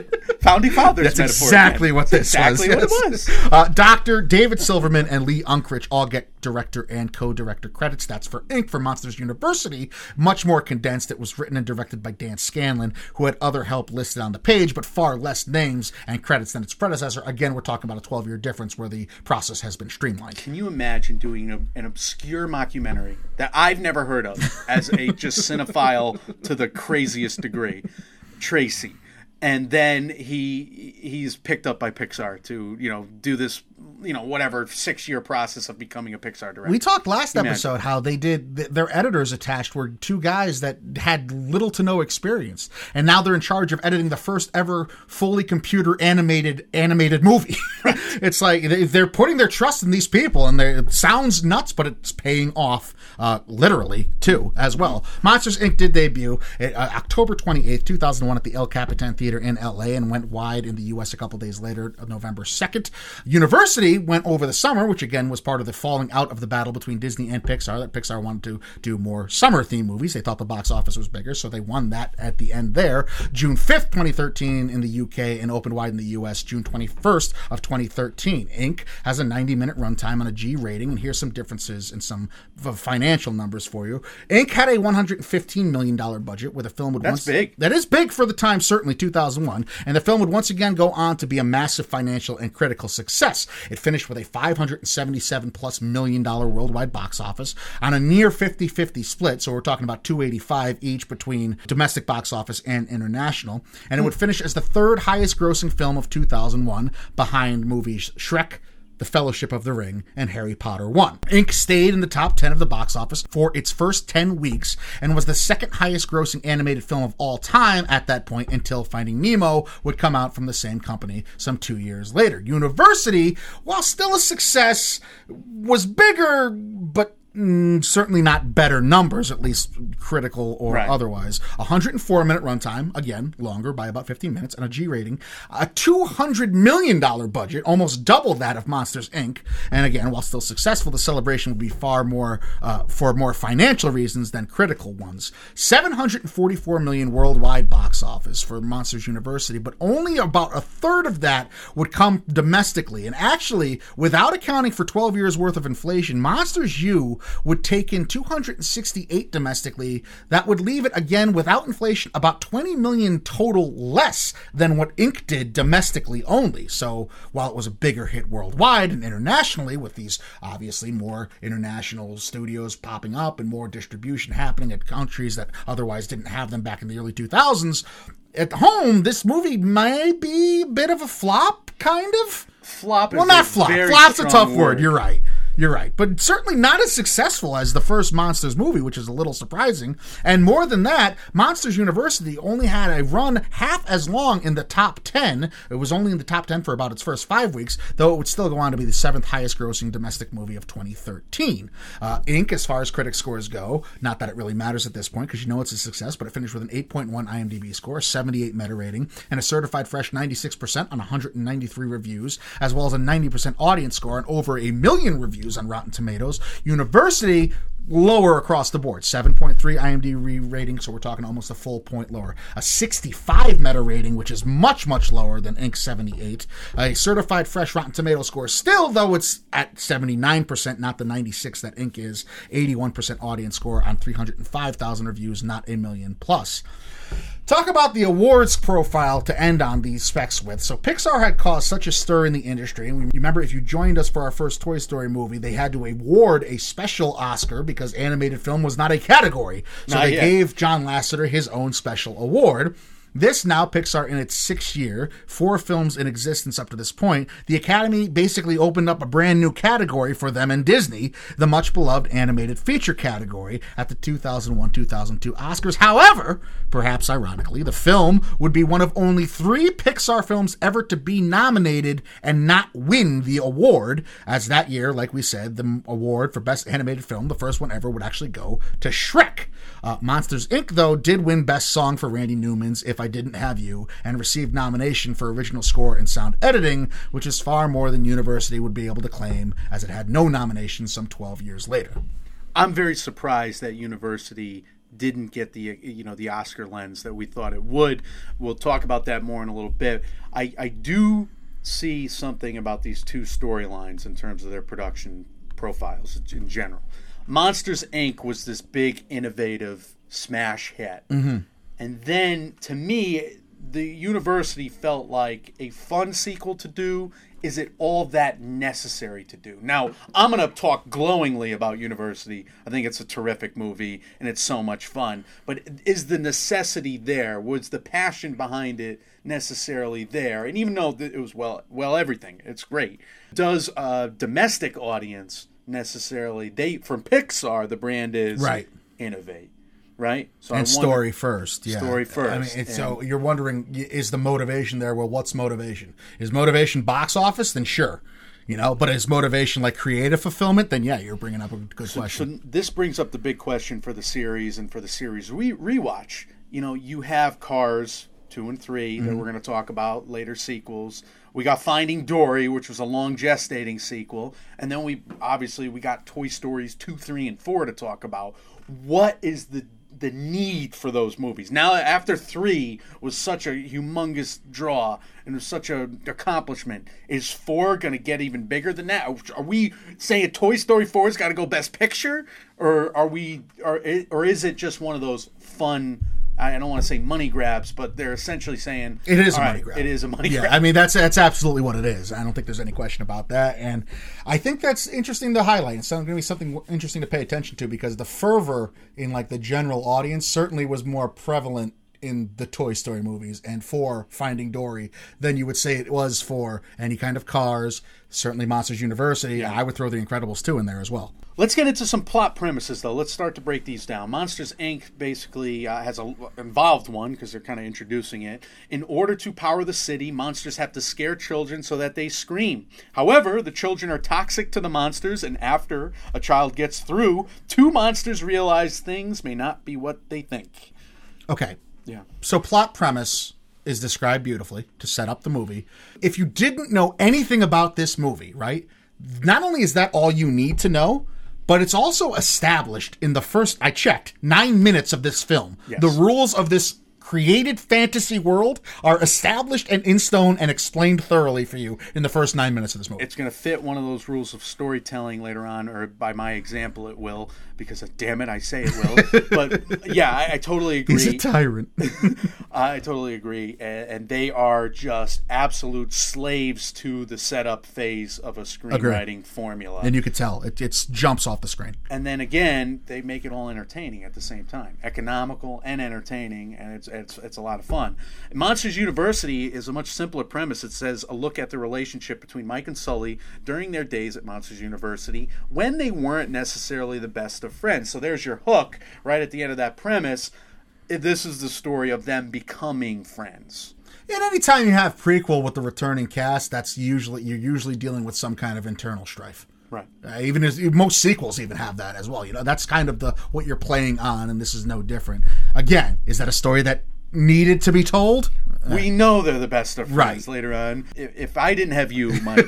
[SPEAKER 2] Founding fathers.
[SPEAKER 1] That's exactly what this
[SPEAKER 2] exactly
[SPEAKER 1] was.
[SPEAKER 2] Exactly what it was.
[SPEAKER 1] Uh, Docter David Silverman and Lee Unkrich all get director and co-director credits. That's for Inc. for Monsters University, much more condensed. It was written and directed by Dan Scanlon, who had other help listed on the page, but far less names and credits than its predecessor. Again, we're talking about a 12-year difference where the process has been streamlined.
[SPEAKER 2] Can you imagine doing a, an obscure mockumentary that I've never heard of as a just cinephile to the craziest degree? Tracy and then he he's picked up by Pixar to you know do this you know whatever six year process of becoming a Pixar director.
[SPEAKER 1] We talked last episode how they did their editors attached were two guys that had little to no experience, and now they're in charge of editing the first ever fully computer animated animated movie. it's like they're putting their trust in these people, and it sounds nuts, but it's paying off uh, literally too as well. Monsters Inc. did debut uh, October twenty eighth, two thousand one, at the El Capitan Theater in L.A. and went wide in the U.S. a couple days later, November second. University went over the summer, which again was part of the falling out of the battle between Disney and Pixar. That Pixar wanted to do more summer theme movies. They thought the box office was bigger, so they won that at the end there. June 5th, 2013 in the UK and opened wide in the US June 21st of 2013. Inc. has a 90 minute runtime on a G rating, and here's some differences in some financial numbers for you. Inc. had a 115 million dollar budget, with a film would
[SPEAKER 2] That's
[SPEAKER 1] once
[SPEAKER 2] big.
[SPEAKER 1] that is big for the time, certainly 2001, and the film would once again go on to be a massive financial and critical success. It finished with a 577 plus million dollar worldwide box office on a near 50-50 split. So we're talking about 285 each between domestic box office and international. And it would finish as the third highest grossing film of 2001 behind movies Shrek, the Fellowship of the Ring, and Harry Potter 1. Inc stayed in the top 10 of the box office for its first 10 weeks and was the second highest grossing animated film of all time at that point until Finding Nemo would come out from the same company some two years later. University, while still a success, was bigger, but Mm, certainly not better numbers, at least critical or right. otherwise. 104 minute runtime, again, longer by about 15 minutes, and a G rating. A $200 million budget, almost double that of Monsters Inc. And again, while still successful, the celebration would be far more uh, for more financial reasons than critical ones. 744 million worldwide box office for Monsters University, but only about a third of that would come domestically. And actually, without accounting for 12 years worth of inflation, Monsters U would take in 268 domestically. That would leave it again without inflation about 20 million total less than what Inc. did domestically only. So while it was a bigger hit worldwide and internationally, with these obviously more international studios popping up and more distribution happening at countries that otherwise didn't have them back in the early 2000s, at home, this movie may be a bit of a flop, kind of.
[SPEAKER 2] Flop.
[SPEAKER 1] well, not flop. Flop's a tough word. word. You're right. You're right, but certainly not as successful as the first Monsters movie, which is a little surprising. And more than that, Monsters University only had a run half as long in the top 10. It was only in the top 10 for about its first five weeks, though it would still go on to be the seventh highest grossing domestic movie of 2013. Uh, Inc., as far as critic scores go, not that it really matters at this point because you know it's a success, but it finished with an 8.1 IMDb score, 78 meta rating, and a certified fresh 96% on 193 reviews, as well as a 90% audience score and over a million reviews reviews on Rotten Tomatoes. University lower across the board. 7.3 imdb rating so we're talking almost a full point lower. A 65 meta rating which is much much lower than inc. 78 a certified fresh rotten tomato score still though it's at 79% not the 96 that inc. is. 81% audience score on 305000 reviews not a million plus Talk about the awards profile to end on these specs with. So Pixar had caused such a stir in the industry, and remember if you joined us for our first Toy Story movie, they had to award a special Oscar because animated film was not a category. So
[SPEAKER 2] Not
[SPEAKER 1] they
[SPEAKER 2] yet.
[SPEAKER 1] gave John Lasseter his own special award. This now Pixar in its sixth year, four films in existence up to this point. The Academy basically opened up a brand new category for them and Disney, the much beloved animated feature category at the 2001-2002 Oscars. However, perhaps ironically, the film would be one of only three Pixar films ever to be nominated and not win the award, as that year, like we said, the award for best animated film, the first one ever, would actually go to Shrek. Uh, Monsters Inc., though, did win Best Song for Randy Newman's If I Didn't Have You, and received nomination for original score and sound editing, which is far more than University would be able to claim, as it had no nominations some 12 years later.
[SPEAKER 2] I'm very surprised that University didn't get the you know the Oscar lens that we thought it would. We'll talk about that more in a little bit. I, I do see something about these two storylines in terms of their production profiles in general. Monsters Inc. was this big, innovative smash hit, mm-hmm. and then to me, the University felt like a fun sequel to do. Is it all that necessary to do? Now, I'm going to talk glowingly about University. I think it's a terrific movie and it's so much fun. But is the necessity there? Was the passion behind it necessarily there? And even though it was well, well, everything, it's great. Does a domestic audience necessarily? They from Pixar, the brand is
[SPEAKER 1] Right.
[SPEAKER 2] innovate, right? So I
[SPEAKER 1] And
[SPEAKER 2] wonder-
[SPEAKER 1] story first, yeah.
[SPEAKER 2] Story first.
[SPEAKER 1] I mean, it's, so you're wondering, is the motivation there? Well, what's motivation? Is motivation box office? Then sure, you know. But is motivation like creative fulfillment? Then yeah, you're bringing up a good question.
[SPEAKER 2] So this brings up the big question for the series and for the series re- rewatch. You know, you have Cars two and 3
[SPEAKER 1] Mm-hmm.
[SPEAKER 2] that we're going to talk about later sequels. We got Finding Dory, which was a long gestating sequel, and then we obviously we got Toy Stories two, three, and four to talk about. What is the the need for those movies now after three was such a humongous draw and was such an accomplishment is four going to get even bigger than that are we saying toy story 4's got to go best picture or are we or, or is it just one of those fun i don't want to say money grabs but they're essentially saying
[SPEAKER 1] It is a money
[SPEAKER 2] right,
[SPEAKER 1] grab.
[SPEAKER 2] it is a money
[SPEAKER 1] yeah,
[SPEAKER 2] grab
[SPEAKER 1] I mean that's that's absolutely what it is. I don't think there's any question about that, and I think that's interesting to highlight. It's going to be something interesting to pay attention to because the fervor in like the general audience certainly was more prevalent in the Toy Story movies and for Finding Dory than you would say it was for any kind of Cars. Certainly, Monsters University. I would throw The Incredibles 2 in there as well.
[SPEAKER 2] Let's get into some plot premises, though. Let's start to break these down. Monsters Inc. basically uh, has a involved one because they're kind of introducing it. In order to power the city, monsters have to scare children so that they scream. However, the children are toxic to the monsters, and after a child gets through, two monsters realize things may not be what they think.
[SPEAKER 1] Okay,
[SPEAKER 2] Yeah.
[SPEAKER 1] So plot premise is described beautifully to set up the movie. If you didn't know anything about this movie, right? Not only is that all you need to know, but it's also established in the first I checked 9 minutes of this film.
[SPEAKER 2] Yes.
[SPEAKER 1] The rules of this created fantasy world are established and in stone and explained thoroughly for you in the first 9 minutes of this movie.
[SPEAKER 2] It's going to fit one of those rules of storytelling later on, or by my example, it will, because uh, damn it, I say it will. but yeah, I, I totally agree.
[SPEAKER 1] He's a tyrant.
[SPEAKER 2] I totally agree, and, and they are just absolute slaves to the setup phase of a screenwriting formula.
[SPEAKER 1] and you could tell it it's jumps off the screen.
[SPEAKER 2] and then again, they make it all entertaining at the same time, economical and entertaining, and it's it's it's a lot of fun. Monsters University is a much simpler premise. It says a look at the relationship between Mike and Sully during their days at Monsters University when they weren't necessarily the best of friends. So there's your hook right at the end of that premise. This is the story of them becoming friends.
[SPEAKER 1] And anytime you have prequel with the returning cast, that's usually you're usually dealing with some kind of internal strife.
[SPEAKER 2] Right.
[SPEAKER 1] Uh, even as most sequels even have that as well. You know, that's kind of the what you're playing on, and this is no different. Again, is that a story that needed to be told?
[SPEAKER 2] We uh, know they're the best of friends
[SPEAKER 1] Right.
[SPEAKER 2] later on. If, if I didn't have you, Mike,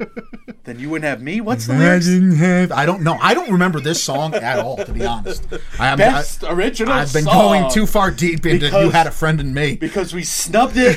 [SPEAKER 2] then you wouldn't have me. What's the lyrics?
[SPEAKER 1] I didn't have. I don't know. I don't remember this song at all, to be honest. I am.
[SPEAKER 2] Best
[SPEAKER 1] I,
[SPEAKER 2] original
[SPEAKER 1] I've been going too far deep into
[SPEAKER 2] Because-
[SPEAKER 1] "You Had a Friend in Me."
[SPEAKER 2] because we snubbed it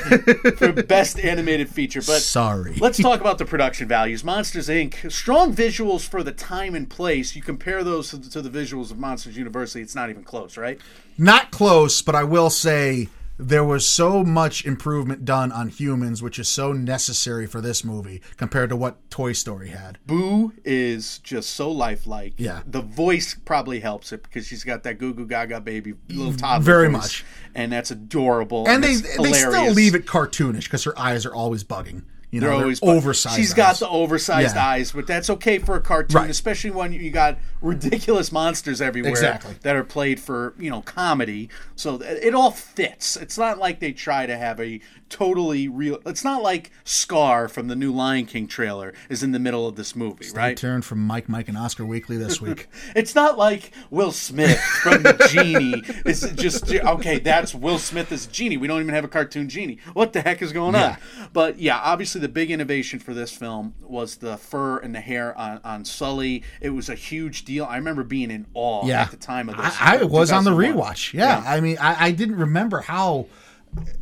[SPEAKER 2] for best animated feature. But
[SPEAKER 1] Sorry.
[SPEAKER 2] let's talk about the production values. Monsters Inc. Strong visuals for the time and place. You compare those to the, to the visuals of Monsters University. It's not even close, right?
[SPEAKER 1] Not close, but I will say there was so much improvement done on humans, which is so necessary for this movie compared to what Toy Story had.
[SPEAKER 2] Boo is just so lifelike.
[SPEAKER 1] Yeah.
[SPEAKER 2] The voice probably helps it because she's got that goo goo gaga baby little mm, toddler
[SPEAKER 1] Very
[SPEAKER 2] voice,
[SPEAKER 1] much.
[SPEAKER 2] and that's adorable.
[SPEAKER 1] And they
[SPEAKER 2] it's
[SPEAKER 1] they still leave it cartoonish because her eyes are always bugging. You know,
[SPEAKER 2] They're
[SPEAKER 1] they're
[SPEAKER 2] always
[SPEAKER 1] oversized.
[SPEAKER 2] She's got the oversized
[SPEAKER 1] Yeah.
[SPEAKER 2] eyes, but that's okay for a cartoon,
[SPEAKER 1] Right.
[SPEAKER 2] especially when you got ridiculous monsters everywhere
[SPEAKER 1] Exactly.
[SPEAKER 2] that are played for you know comedy. So it all fits. It's not like they try to have a totally real. It's not like Scar from the new Lion King trailer is in the middle of this movie, right?
[SPEAKER 1] Turn from Mike, Mike, and Oscar Weekly this week.
[SPEAKER 2] It's not like Will Smith from the Genie. It's just okay. That's Will Smith as Genie. We don't even have a cartoon Genie. What the heck is going
[SPEAKER 1] Yeah.
[SPEAKER 2] on? But yeah, obviously the big innovation for this film was the fur and the hair on, on Sully. It was a huge deal. I remember being in awe
[SPEAKER 1] yeah,
[SPEAKER 2] at the time of this.
[SPEAKER 1] I, I was on the
[SPEAKER 2] 2001.
[SPEAKER 1] rewatch. Yeah, I mean, I, I didn't remember how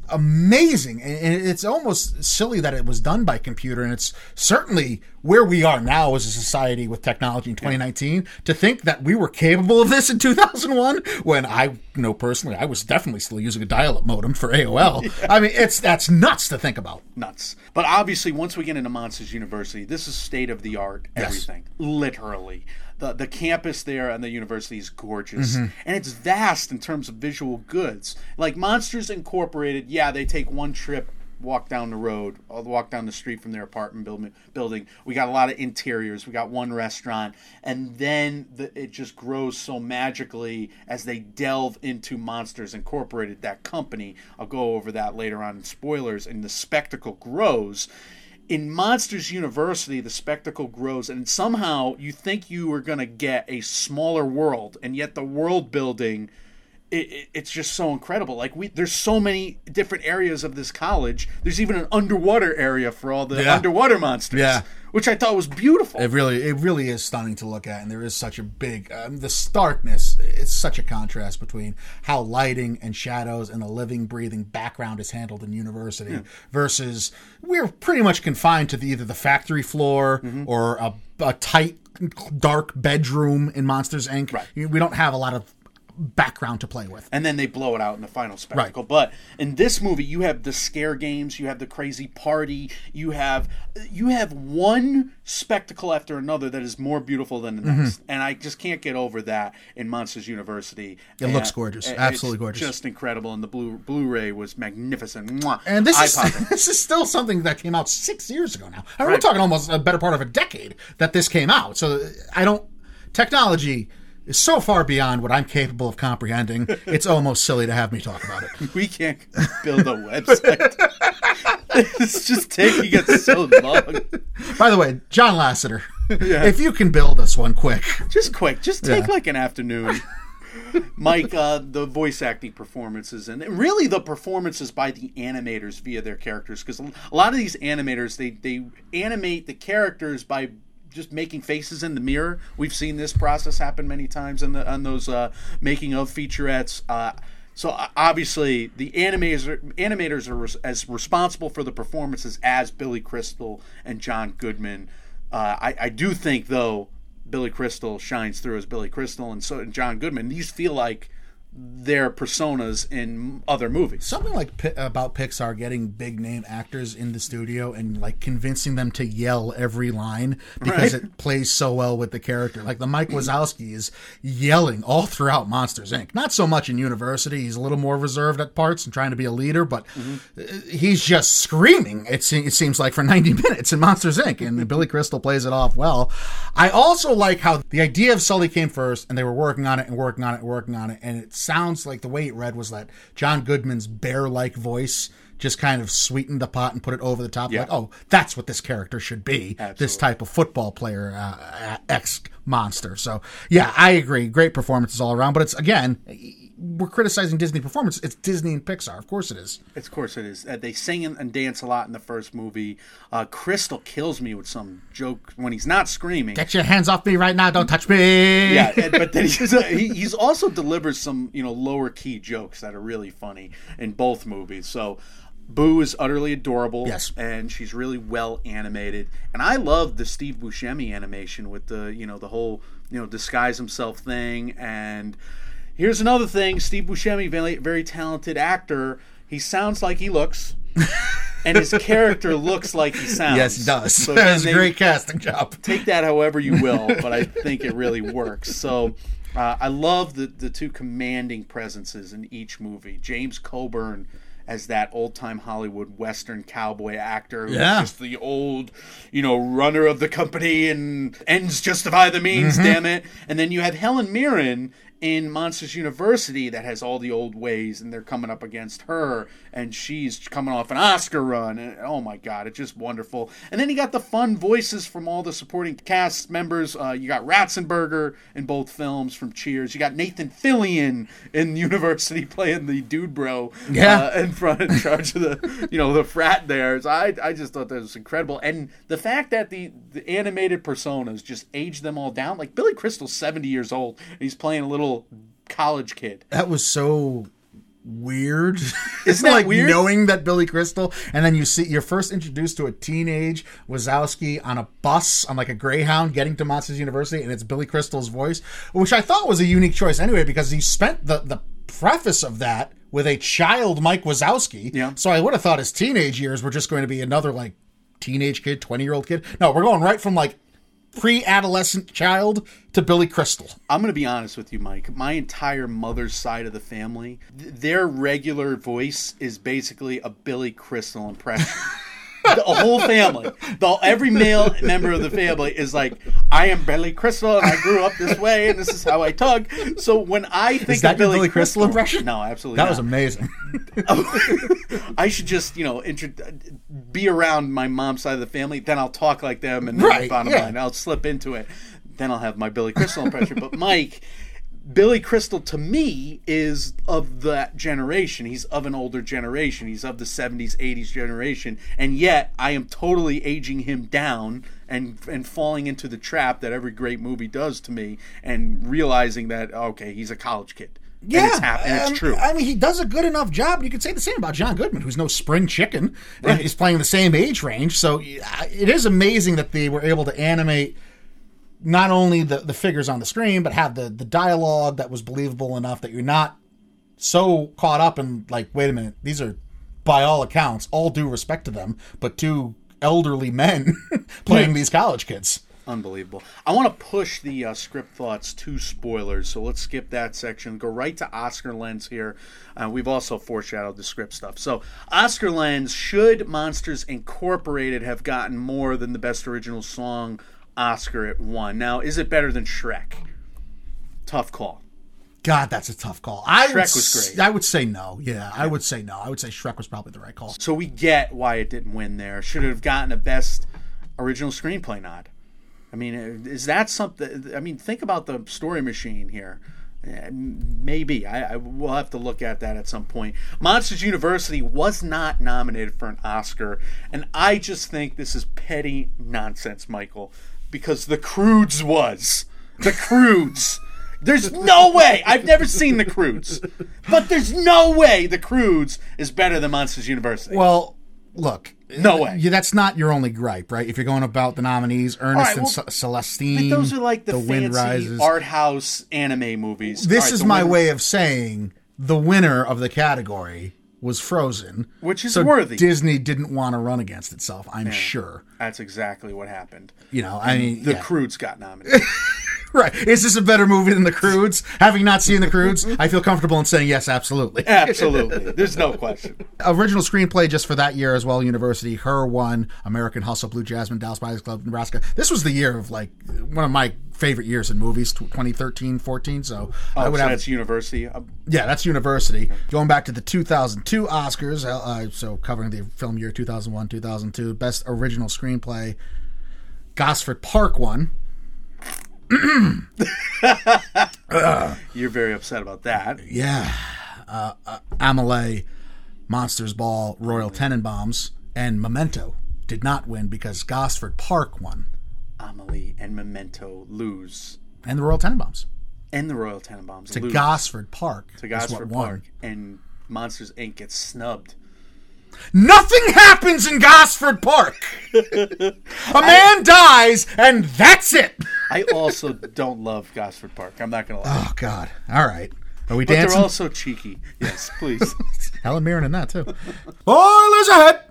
[SPEAKER 1] amazing and it's almost silly that it was done by computer and it's certainly where we are now as a society with technology in 2019 to think that we were capable of this in 2001 when i know personally i was definitely still using a dial-up modem for aol i mean it's that's nuts to think about
[SPEAKER 2] nuts. But obviously, once we get into Monsters University, this is state of the art.
[SPEAKER 1] Yes.
[SPEAKER 2] Everything, literally. The, the campus there and the university is gorgeous.
[SPEAKER 1] Mm-hmm.
[SPEAKER 2] and it's vast in terms of visual goods. Like monsters incorporated yeah they take one trip walk down the road walk down the street from their apartment building building. We got a lot of interiors. We got one restaurant. And then the, it just grows so magically as they delve into monsters incorporated that company. I'll go over that later on in spoilers. And the spectacle grows in Monsters University, the spectacle grows, and somehow you think you are going to get a smaller world, and yet the world building, it, it, it's just so incredible. Like we, there's so many different areas of this college. There's even an underwater area for all the
[SPEAKER 1] Yeah.
[SPEAKER 2] underwater monsters,
[SPEAKER 1] Yeah.
[SPEAKER 2] Which I thought was beautiful.
[SPEAKER 1] It really, it really is stunning to look at, and there is such a big, um, the starkness. It's such a contrast between how lighting and shadows and the living, breathing background is handled in university versus we're pretty much confined to the, either the factory floor
[SPEAKER 2] Mm-hmm.
[SPEAKER 1] or a, a tight, dark bedroom in Monsters Inc.
[SPEAKER 2] Right.
[SPEAKER 1] We don't have a lot of background to play with.
[SPEAKER 2] and then they blow it out in the final spectacle. But in this movie, you have the scare games, you have the crazy party, you have you have one spectacle after another that is more beautiful than the
[SPEAKER 1] Mm-hmm.
[SPEAKER 2] next, and I just can't get over that in Monsters University.
[SPEAKER 1] It looks gorgeous. Absolutely gorgeous.
[SPEAKER 2] just incredible, and the blue Blu-ray was magnificent. Mwah.
[SPEAKER 1] And this is this is still something that came out six years ago now. I mean, we're talking almost a better part of a decade that this came out. So I don't technology is so far beyond what I'm capable of comprehending. It's almost silly to have me talk about it.
[SPEAKER 2] we can't build a website. it's just taking us so long.
[SPEAKER 1] By the way, John Lasseter, if you can build us one quick,
[SPEAKER 2] Just quick, just take
[SPEAKER 1] Yeah.
[SPEAKER 2] like an afternoon. Mike, uh, the voice acting performances and really the performances by the animators via their characters, because a lot of these animators they they animate the characters by just making faces in the mirror. We've seen this process happen many times in the on those uh, making of featurettes. Uh, so obviously the animators are, animators are res- as responsible for the performances as Billy Crystal and John Goodman. Uh, I, I do think though Billy Crystal shines through as Billy Crystal, and so and John Goodman. These feel like their personas in other movies.
[SPEAKER 1] something like Pi- about Pixar getting big name actors in the studio and like convincing them to yell every line because
[SPEAKER 2] Right.
[SPEAKER 1] it plays so well with the character. Like the Mike Wazowski is yelling all throughout Monsters Inc. Not so much in University; he's a little more reserved at parts and trying to be a leader, but uh, he's just screaming. It, se- it seems like for ninety minutes in Monsters Inc. And Billy Crystal plays it off well. I also like how the idea of Sully came first, and they were working on it and working on it and working on it, and it sounds like the way it read was that John Goodman's bear-like voice just kind of sweetened the pot and put it over the top.
[SPEAKER 2] Yeah.
[SPEAKER 1] Like, oh, that's what this character should be. This type of football player, uh, ex monster. So, yeah, I agree. Great performances all around. But it's again, we're criticizing Disney performance. It's Disney and Pixar. Of course it is.
[SPEAKER 2] Of course it is. Uh, they sing and dance a lot in the first movie. Uh, Crystal kills me with some joke when he's not screaming.
[SPEAKER 1] Get your hands off me right now! Don't touch me.
[SPEAKER 2] yeah, and- but then he's, uh, he, he's also delivers some you know lower key jokes that are really funny in both movies. So Boo is utterly adorable.
[SPEAKER 1] Yes.
[SPEAKER 2] and she's really well animated. And I love the Steve Buscemi animation with the you know the whole you know disguise himself thing. And here's another thing: Steve Buscemi, very very talented actor. he sounds like he looks. and his character looks like he sounds.
[SPEAKER 1] Yes, he does.
[SPEAKER 2] So
[SPEAKER 1] that was a great casting job.
[SPEAKER 2] take that however you will, but I think it really works. So uh, I love the the two commanding presences in each movie. James Coburn as that old time Hollywood Western cowboy actor who's
[SPEAKER 1] Yeah.
[SPEAKER 2] just the old, you know, runner of the company and ends justify the means,
[SPEAKER 1] Mm-hmm.
[SPEAKER 2] damn it. And then you have Helen Mirren in Monsters University that has all the old ways and they're coming up against her and she's coming off an Oscar run and oh my god it's just wonderful. And then you got the fun voices from all the supporting cast members. Uh, you got Ratzenberger in both films from Cheers. You got Nathan Fillion in University playing the dude bro
[SPEAKER 1] Yeah.
[SPEAKER 2] uh, in front in charge of the you know the frat there. So I, I just thought that was incredible. And the fact that the, the animated personas just age them all down. Like Billy Crystal's 70 years old and he's playing a little college kid
[SPEAKER 1] That was so weird.
[SPEAKER 2] Isn't that
[SPEAKER 1] like
[SPEAKER 2] weird?
[SPEAKER 1] knowing that Billy Crystal, and then you see you're first introduced to a teenage Wazowski on a bus on like a Greyhound getting to Monsters University, and it's Billy Crystal's voice, which I thought was a unique choice anyway because he spent the the preface of that with a child Mike Wazowski.
[SPEAKER 2] Yeah.
[SPEAKER 1] So I would have thought his teenage years were just going to be another like teenage kid, twenty year old kid. No, we're going right from like pre-adolescent child to Billy Crystal.
[SPEAKER 2] I'm going to be honest with you, Mike. My entire mother's side of the family, th- their regular voice is basically a Billy Crystal impression. the whole family, the every male member of the family is like, I am Billy Crystal, and I grew up this way, and this is how I talk. So when I think
[SPEAKER 1] Is that
[SPEAKER 2] of Billy,
[SPEAKER 1] Billy Crystal impression?
[SPEAKER 2] no, absolutely
[SPEAKER 1] That
[SPEAKER 2] not.
[SPEAKER 1] was amazing.
[SPEAKER 2] I should just, you know, be around my mom's side of the family. Then I'll talk like them, and
[SPEAKER 1] Right,
[SPEAKER 2] bottom
[SPEAKER 1] yeah.
[SPEAKER 2] line, I'll slip into it. Then I'll have my Billy Crystal impression. but Mike, Billy Crystal to me is of that generation. He's of an older generation. He's of the 70s, 80s generation. And yet, I am totally aging him down and and falling into the trap that every great movie does to me and realizing that okay, he's a college kid. and it's hap- and it's
[SPEAKER 1] um,
[SPEAKER 2] true.
[SPEAKER 1] I mean, he does a good enough job. You could say the same about John Goodman, who's no spring chicken, and he's playing the same age range. So it is amazing that they were able to animate not only the, the figures on the screen, but have the, the dialogue that was believable enough that you're not so caught up in like, wait a minute, these are by all accounts, all due respect to them, but two elderly men playing these college kids.
[SPEAKER 2] Unbelievable. I want to push the uh, script thoughts to spoilers, so let's skip that section. Go right to Oscar Lens here. Uh, we've also foreshadowed the script stuff. So, Oscar Lens, should Monsters Incorporated have gotten more than the Best Original Song Oscar it won? Now, is it better than Shrek? Tough call.
[SPEAKER 1] God, that's a tough call. I would,
[SPEAKER 2] Shrek was great.
[SPEAKER 1] I would say no. Yeah, I would say no. I would say Shrek was probably the right call.
[SPEAKER 2] So, we get why it didn't win there. Should it have gotten a Best Original Screenplay nod? I mean, is that something? I mean, think about the story machine here. Uh, Maybe I, I will have to look at that at some point. Monsters University was not nominated for an Oscar, and I just think this is petty nonsense, Michael, because The Croods was The Croods. There's no way. I've never seen The Croods, but there's no way The Croods is better than Monsters University.
[SPEAKER 1] Well, look.
[SPEAKER 2] No way.
[SPEAKER 1] Yeah, that's not your only gripe, right? If you're going about the nominees, Ernest
[SPEAKER 2] right,
[SPEAKER 1] and
[SPEAKER 2] well,
[SPEAKER 1] Ce- Celestine,
[SPEAKER 2] But those are like the,
[SPEAKER 1] Wind
[SPEAKER 2] fancy
[SPEAKER 1] Rises.
[SPEAKER 2] art house anime movies.
[SPEAKER 1] This
[SPEAKER 2] right,
[SPEAKER 1] is my
[SPEAKER 2] Wind-
[SPEAKER 1] way of saying the winner of the category was Frozen,
[SPEAKER 2] Which is
[SPEAKER 1] so
[SPEAKER 2] worthy.
[SPEAKER 1] Disney didn't want to run against itself. I'm sure.
[SPEAKER 2] That's exactly what happened.
[SPEAKER 1] You know, I mean,
[SPEAKER 2] The
[SPEAKER 1] yeah.
[SPEAKER 2] Croods got nominated.
[SPEAKER 1] right? Is this a better movie than The Croods? Having not seen The Croods, I feel comfortable in saying yes, absolutely.
[SPEAKER 2] Absolutely. There's no question.
[SPEAKER 1] original screenplay just for that year as well. University, Her one, American Hustle, Blue Jasmine, Dallas Buyers Club, Nebraska. This was the year of like one of my favorite years in movies, 2013, 14. So I
[SPEAKER 2] Oh,
[SPEAKER 1] would
[SPEAKER 2] so
[SPEAKER 1] have,
[SPEAKER 2] that's university. Uh,
[SPEAKER 1] yeah, that's University. Going back to the 2002 Oscars, uh, uh, so covering the film year 2001, 2002, best original screenplay. Gosford Park won.
[SPEAKER 2] You're very upset about that.
[SPEAKER 1] Yeah, uh, uh, Amelie, Monsters Ball, Royal Tenenbaums, and Memento did not win because Gosford Park won,
[SPEAKER 2] Amelie and Memento lose.
[SPEAKER 1] and the Royal Tenenbaums.
[SPEAKER 2] And the Royal Tenenbaums
[SPEAKER 1] To
[SPEAKER 2] lose
[SPEAKER 1] Gosford Park.
[SPEAKER 2] to Gosford
[SPEAKER 1] won.
[SPEAKER 2] Park. And Monsters Inc. gets snubbed.
[SPEAKER 1] Nothing happens in Gosford Park. A man dies, and that's it.
[SPEAKER 2] I also don't love Gosford Park. I'm not going to lie.
[SPEAKER 1] Oh God! All right. Are we
[SPEAKER 2] But
[SPEAKER 1] dancing?
[SPEAKER 2] they're also cheeky. Yes, please.
[SPEAKER 1] Helen Mirren in that too. Boilers ahead.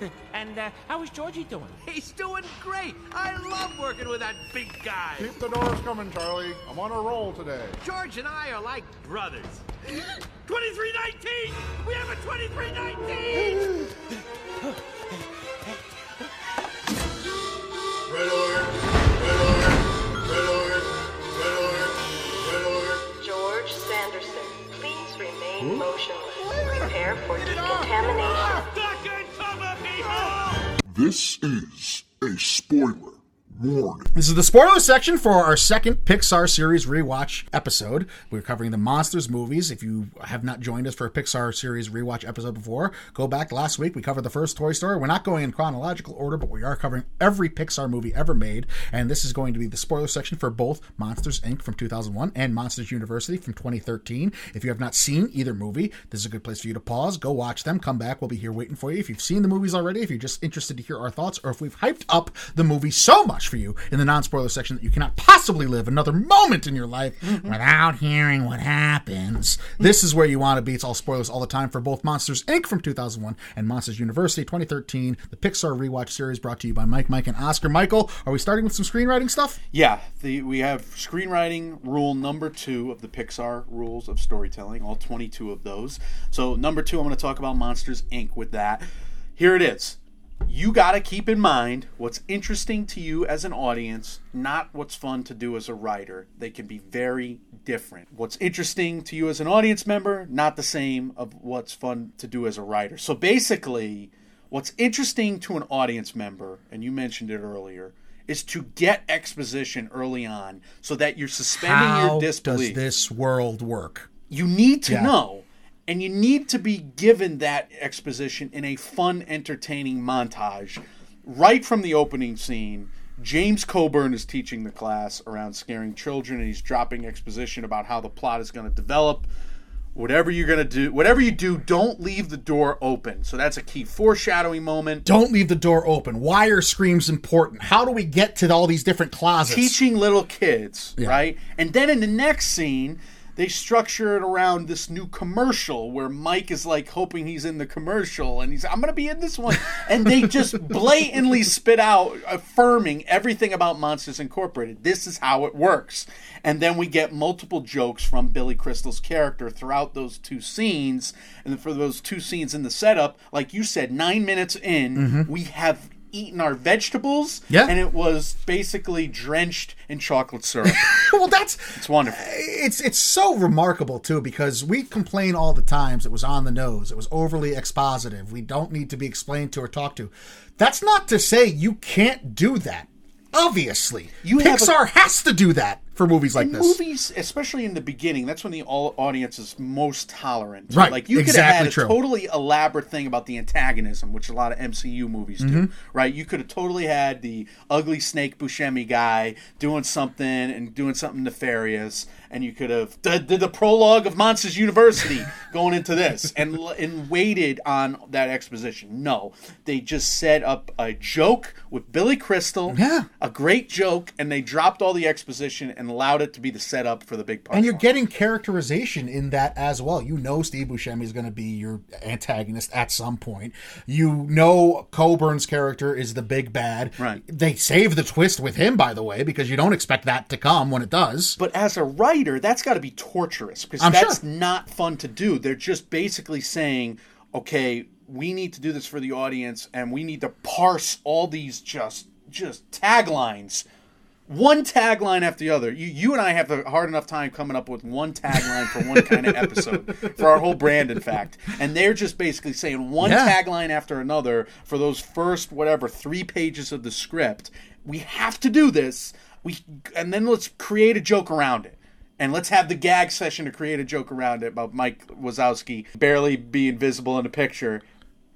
[SPEAKER 3] And uh, how is Georgie doing?
[SPEAKER 4] He's doing great. I love working with that big guy.
[SPEAKER 5] Keep the doors coming, Charlie. I'm on a roll today.
[SPEAKER 4] George and I are like brothers. 2319! We have a 2319!
[SPEAKER 5] Red alert! Red alert! Red alert! Red alert! Red alert!
[SPEAKER 6] George Sanderson, please remain motionless. Prepare for decontamination.
[SPEAKER 5] This is a spoiler warning.
[SPEAKER 1] This is the spoiler section for our second Pixar series rewatch episode. We're covering the Monsters movies. If you have not joined us for a Pixar series rewatch episode before, go back last week. We covered the first Toy Story. We're not going in chronological order, but we are covering every Pixar movie ever made. And this is going to be the spoiler section for both Monsters Inc. from 2001 and Monsters University from 2013. If you have not seen either movie, this is a good place for you to pause, go watch them, come back. We'll be here waiting for you. If you've seen the movies already, if you're just interested to hear our thoughts, or if we've hyped up the movie so much for you in the non spoiler section that you cannot possibly live another moment in your life mm-hmm. without hearing what happens. This is where you want to be. It's all spoilers all the time for both Monsters Inc. from 2001 and Monsters University 2013, the Pixar rewatch series brought to you by Mike, Mike, and Oscar. Michael, are we starting with some screenwriting stuff?
[SPEAKER 2] Yeah, the, we have screenwriting rule number two of the Pixar rules of storytelling, all 22 of those. So, number two, I'm going to talk about Monsters Inc. with that. Here it is. You got to keep in mind what's interesting to you as an audience, not what's fun to do as a writer. They can be very different. What's interesting to you as an audience member, not the same of what's fun to do as a writer. So, basically, what's interesting to an audience member, and you mentioned it earlier, is to get exposition early on so that you're suspending
[SPEAKER 1] How
[SPEAKER 2] your
[SPEAKER 1] does
[SPEAKER 2] disbelief.
[SPEAKER 1] this world work?
[SPEAKER 2] you need to
[SPEAKER 1] Yeah.
[SPEAKER 2] know, and you need to be given that exposition in a fun, entertaining montage. Right from the opening scene, James Coburn is teaching the class around scaring children, and he's dropping exposition about how the plot is going to develop. Whatever you're going to do, whatever you do, don't leave the door open. So that's a key foreshadowing moment.
[SPEAKER 1] Don't leave the door open. Why are screams important? How do we get to all these different closets?
[SPEAKER 2] teaching little kids,
[SPEAKER 1] Yeah.
[SPEAKER 2] right? And then in the next scene, they structure it around this new commercial where Mike is like hoping he's in the commercial and he's I'm going to be in this one and they just blatantly spit out affirming everything about Monsters Incorporated. This is how it works. And then we get multiple jokes from Billy Crystal's character throughout those two scenes and for those two scenes in the setup, like you said 9 minutes in, mm-hmm. we have eaten our vegetables
[SPEAKER 1] Yeah.
[SPEAKER 2] and it was basically drenched in chocolate syrup.
[SPEAKER 1] well, that's
[SPEAKER 2] It's wonderful.
[SPEAKER 1] it's it's so remarkable too because we complain all the times it was on the nose, it was overly expositive. We don't need to be explained to or talked to. That's not to say you can't do that. Obviously,
[SPEAKER 2] You have a-
[SPEAKER 1] Pixar has to do that for movies like
[SPEAKER 2] in
[SPEAKER 1] this.
[SPEAKER 2] movies, especially in the beginning, that's when the all audience is most tolerant.
[SPEAKER 1] Right,
[SPEAKER 2] Like you could have had a
[SPEAKER 1] true.
[SPEAKER 2] totally elaborate thing about the antagonism, which a lot of MCU movies do.
[SPEAKER 1] Mm-hmm.
[SPEAKER 2] Right? You could have totally had the ugly Snake Buscemi guy doing something and doing something nefarious, and you could have did, did the prologue of Monsters University going into this and and waited on that exposition. No, they just set up a joke with Billy Crystal.
[SPEAKER 1] Yeah.
[SPEAKER 2] a great joke, and they dropped all the exposition and allowed it to be the setup for the big punchline.
[SPEAKER 1] and you're getting characterization in that as well. You know Steve Buscemi is going to be your antagonist at some point. You know Coburn's character is the big bad.
[SPEAKER 2] Right.
[SPEAKER 1] They save the twist with him, by the way, because you don't expect that to come when it does.
[SPEAKER 2] But as a writer, that's got to be torturous because
[SPEAKER 1] I'm
[SPEAKER 2] that's
[SPEAKER 1] sure.
[SPEAKER 2] not fun to do. They're just basically saying, okay, we need to do this for the audience, and we need to parse all these just just taglines, one tagline after the other. You you and I have a hard enough time coming up with one tagline for one kind of episode for our whole brand, in fact. And they're just basically saying one
[SPEAKER 1] Yeah.
[SPEAKER 2] tagline after another for those first whatever three pages of the script. We have to do this. We and then let's create a joke around it. And let's have the gag session to create a joke around it about Mike Wazowski barely being visible in the picture.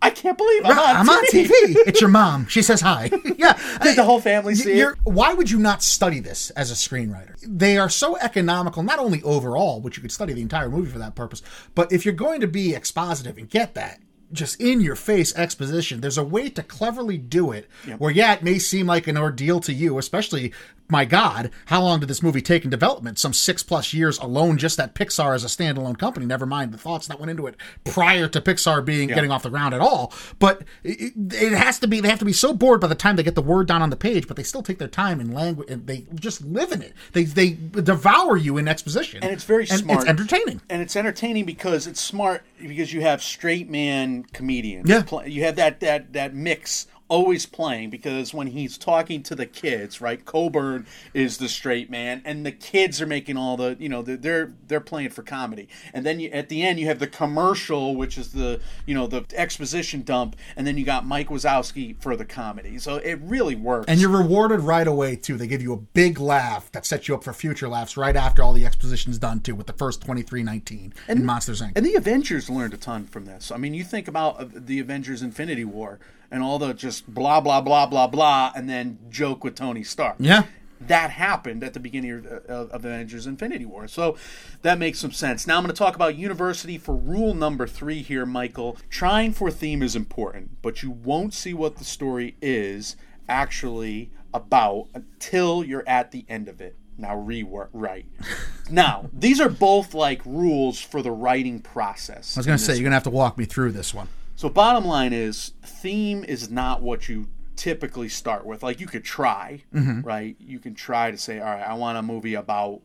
[SPEAKER 2] I can't believe I'm on
[SPEAKER 1] I'm
[SPEAKER 2] TV.
[SPEAKER 1] on TV. It's your mom. She says hi. yeah.
[SPEAKER 2] Did the whole family see it?
[SPEAKER 1] Why would you not study this as a screenwriter? They are so economical, not only overall, which you could study the entire movie for that purpose, but if you're going to be expositive and get that just in your face exposition, there's a way to cleverly do it where, yeah, it may seem like an ordeal to you, especially my God, how long did this movie take in development? Some six plus years alone, just that Pixar as a standalone company. Never mind the thoughts that went into it prior to Pixar being getting off the ground at all. But it, it has to be. They have to be so bored by the time they get the word down on the page, but they still take their time in language and they just live in it. They they devour you in exposition,
[SPEAKER 2] and it's very smart.
[SPEAKER 1] It's entertaining.
[SPEAKER 2] and it's entertaining because it's smart because you have straight man comedians.
[SPEAKER 1] Yeah.
[SPEAKER 2] You have that that that mix always playing because when he's talking to the kids, right? Coburn is the straight man, and the kids are making all the you know they're they're, they're playing for comedy, and then you, at the end you have the commercial, which is the you know the exposition dump, and then you got Mike Wazowski for the comedy. So it really works.
[SPEAKER 1] And you're rewarded right away too. They give you a big laugh that sets you up for future laughs right after all the exposition's done too, with the first twenty three nineteen in Monsters Inc.
[SPEAKER 2] And the Avengers learned a ton from this. I mean, you think about uh, the Avengers Infinity War and all the just blah, blah, blah, blah, blah, and then joke with Tony Stark.
[SPEAKER 1] Yeah.
[SPEAKER 2] That happened at the beginning of, of, Avengers Infinity War. So that makes some sense. Now I'm going to talk about University for rule number three here, Michael. Trying for theme is important, but you won't see what the story is actually about until you're at the end of it. Now rework right. now these are both like rules for the writing process.
[SPEAKER 1] I was going to say you're going to have to walk me through this one.
[SPEAKER 2] So bottom line is theme is not what you typically start with. Like you could try, mm-hmm. right? You can try to say, all right, I want a movie about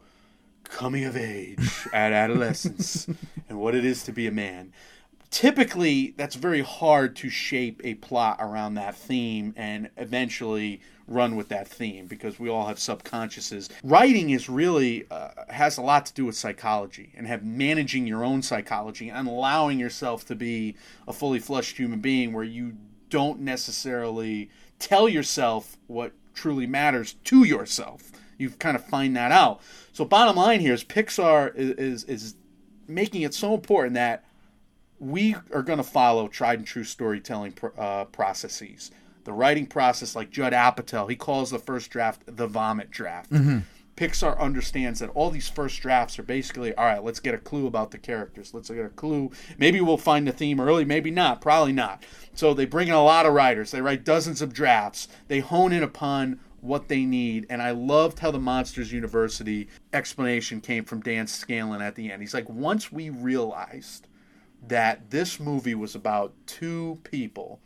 [SPEAKER 2] coming of age at adolescence and what it is to be a man. Typically, that's very hard to shape a plot around that theme and eventually run with that theme because we all have subconsciouses. Writing is really uh, has a lot to do with psychology and have managing your own psychology and allowing yourself to be a fully fleshed human being where you don't necessarily tell yourself what truly matters to yourself. You kind of find that out. So bottom line here is Pixar is is, is making it so important that we are going to follow tried and true storytelling uh, processes. The writing process, like Judd Apatow, he calls the first draft the vomit draft. Mm-hmm. Pixar understands that all these first drafts are basically all right. Let's get a clue about the characters. Let's get a clue. Maybe we'll find the theme early. Maybe not. Probably not. So they bring in a lot of writers. They write dozens of drafts. They hone in upon what they need. And I loved how the Monsters University explanation came from Dan Scanlon at the end. He's like, once we realized that this movie was about two people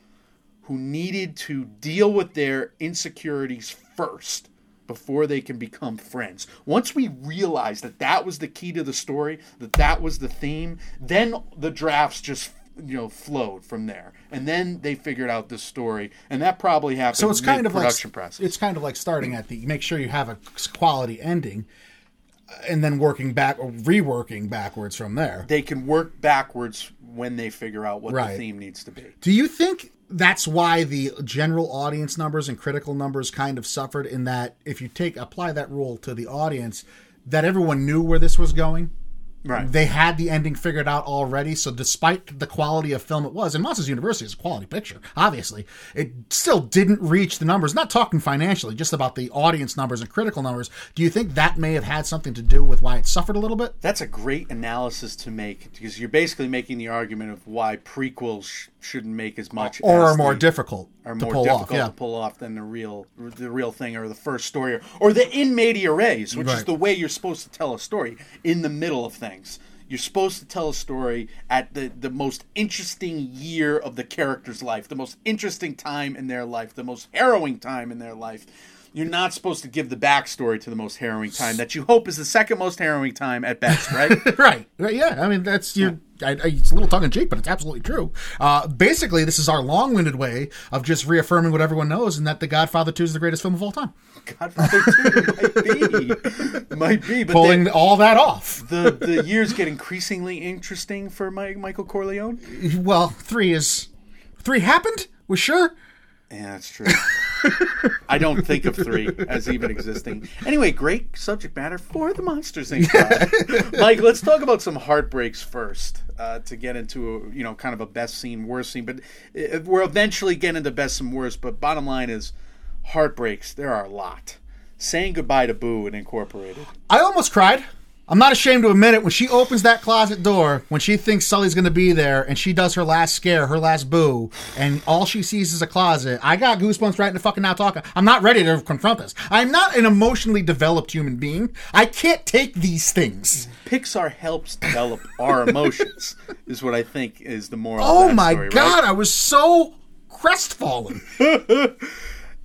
[SPEAKER 2] who needed to deal with their insecurities first before they can become friends. Once we realized that that was the key to the story, that that was the theme, then the drafts just you know flowed from there, and then they figured out the story, and that probably happened.
[SPEAKER 1] So it's kind of like
[SPEAKER 2] production process.
[SPEAKER 1] it's kind of like starting at the make sure you have a quality ending, uh, and then working back or reworking backwards from there.
[SPEAKER 2] they can work backwards when they figure out what
[SPEAKER 1] Right.
[SPEAKER 2] the theme needs to be.
[SPEAKER 1] Do you think that's why the general audience numbers and critical numbers kind of suffered in that if you take apply that rule to the audience, that everyone knew where this was going?
[SPEAKER 2] Right.
[SPEAKER 1] They had the ending figured out already, so despite the quality of film it was, and Monsters University is a quality picture, obviously, it still didn't reach the numbers. Not talking financially, just about the audience numbers and critical numbers. Do you think that may have had something to do with why it suffered a little bit?
[SPEAKER 2] That's a great analysis to make because you're basically making the argument of why prequels shouldn't make as much
[SPEAKER 1] Or
[SPEAKER 2] as
[SPEAKER 1] are more
[SPEAKER 2] the-
[SPEAKER 1] difficult
[SPEAKER 2] are
[SPEAKER 1] to
[SPEAKER 2] more
[SPEAKER 1] pull
[SPEAKER 2] difficult
[SPEAKER 1] off? Yeah.
[SPEAKER 2] to pull off than the real the real thing or the first story or, or the in media res, which is the way you're supposed to tell a story in the middle of things. You're supposed to tell a story at the, the most interesting year of the character's life, the most interesting time in their life, the most harrowing time in their life. You're not supposed to give the backstory to the most harrowing time that you hope is the second most harrowing time at best, right?
[SPEAKER 1] right. Right, Yeah. I mean, that's your. I, I, it's a little tongue in cheek, but it's absolutely true. Uh, basically, this is our long-winded way of just reaffirming what everyone knows, and that The Godfather Two is the greatest film of all time.
[SPEAKER 2] Godfather 2 might be. Might be, but
[SPEAKER 1] Pulling
[SPEAKER 2] then
[SPEAKER 1] all that off.
[SPEAKER 2] the, the years get increasingly interesting for Mike, Michael Corleone.
[SPEAKER 1] Well, three is three happened. We're sure.
[SPEAKER 2] Yeah, that's true. I don't think of three as even existing. Anyway, great subject matter for the Monsters Inc. pod. Mike, let's talk about some heartbreaks first uh, to get into a, you know kind of a best scene, worst scene. But uh, we're eventually getting into best and worst. But bottom line is heartbreaks. There are a lot. Saying goodbye to Boo and Incorporated.
[SPEAKER 1] I almost cried. I'm not ashamed to admit it. When she opens that closet door, when she thinks Sully's going to be there, and she does her last scare, her last boo, and all she sees is a closet, I got goosebumps right in the fucking now talking. I'm not ready to confront this. I'm not an emotionally developed human being. I can't take these things.
[SPEAKER 2] Pixar helps develop our emotions, is what I think is the moral.
[SPEAKER 1] Oh my
[SPEAKER 2] story, right?
[SPEAKER 1] god, I was so crestfallen.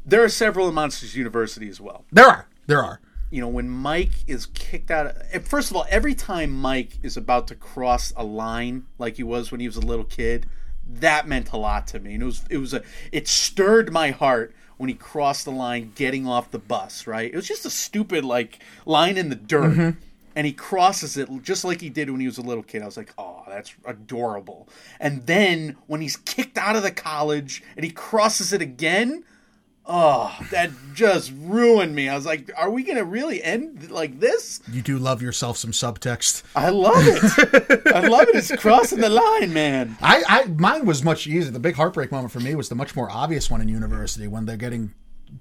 [SPEAKER 2] There are several in Monsters University as well.
[SPEAKER 1] there are. There are.
[SPEAKER 2] You know, when Mike is kicked out. Of, eh, first of all, every time Mike is about to cross a line, like he was when he was a little kid, that meant a lot to me. And it was, it was a, it stirred my heart when he crossed the line, getting off the bus. Right? It was just a stupid like line in the dirt. And he crosses it just like he did when he was a little kid. I was like, "Oh, that's adorable." And then when he's kicked out of the college and he crosses it again, Oh, that just ruined me. I was like, are we going to really end like this?
[SPEAKER 1] You do love yourself some subtext.
[SPEAKER 2] I love it. I love it. It's crossing the line, man.
[SPEAKER 1] I, I mine was much easier. The big heartbreak moment for me was the much more obvious one in university when they're getting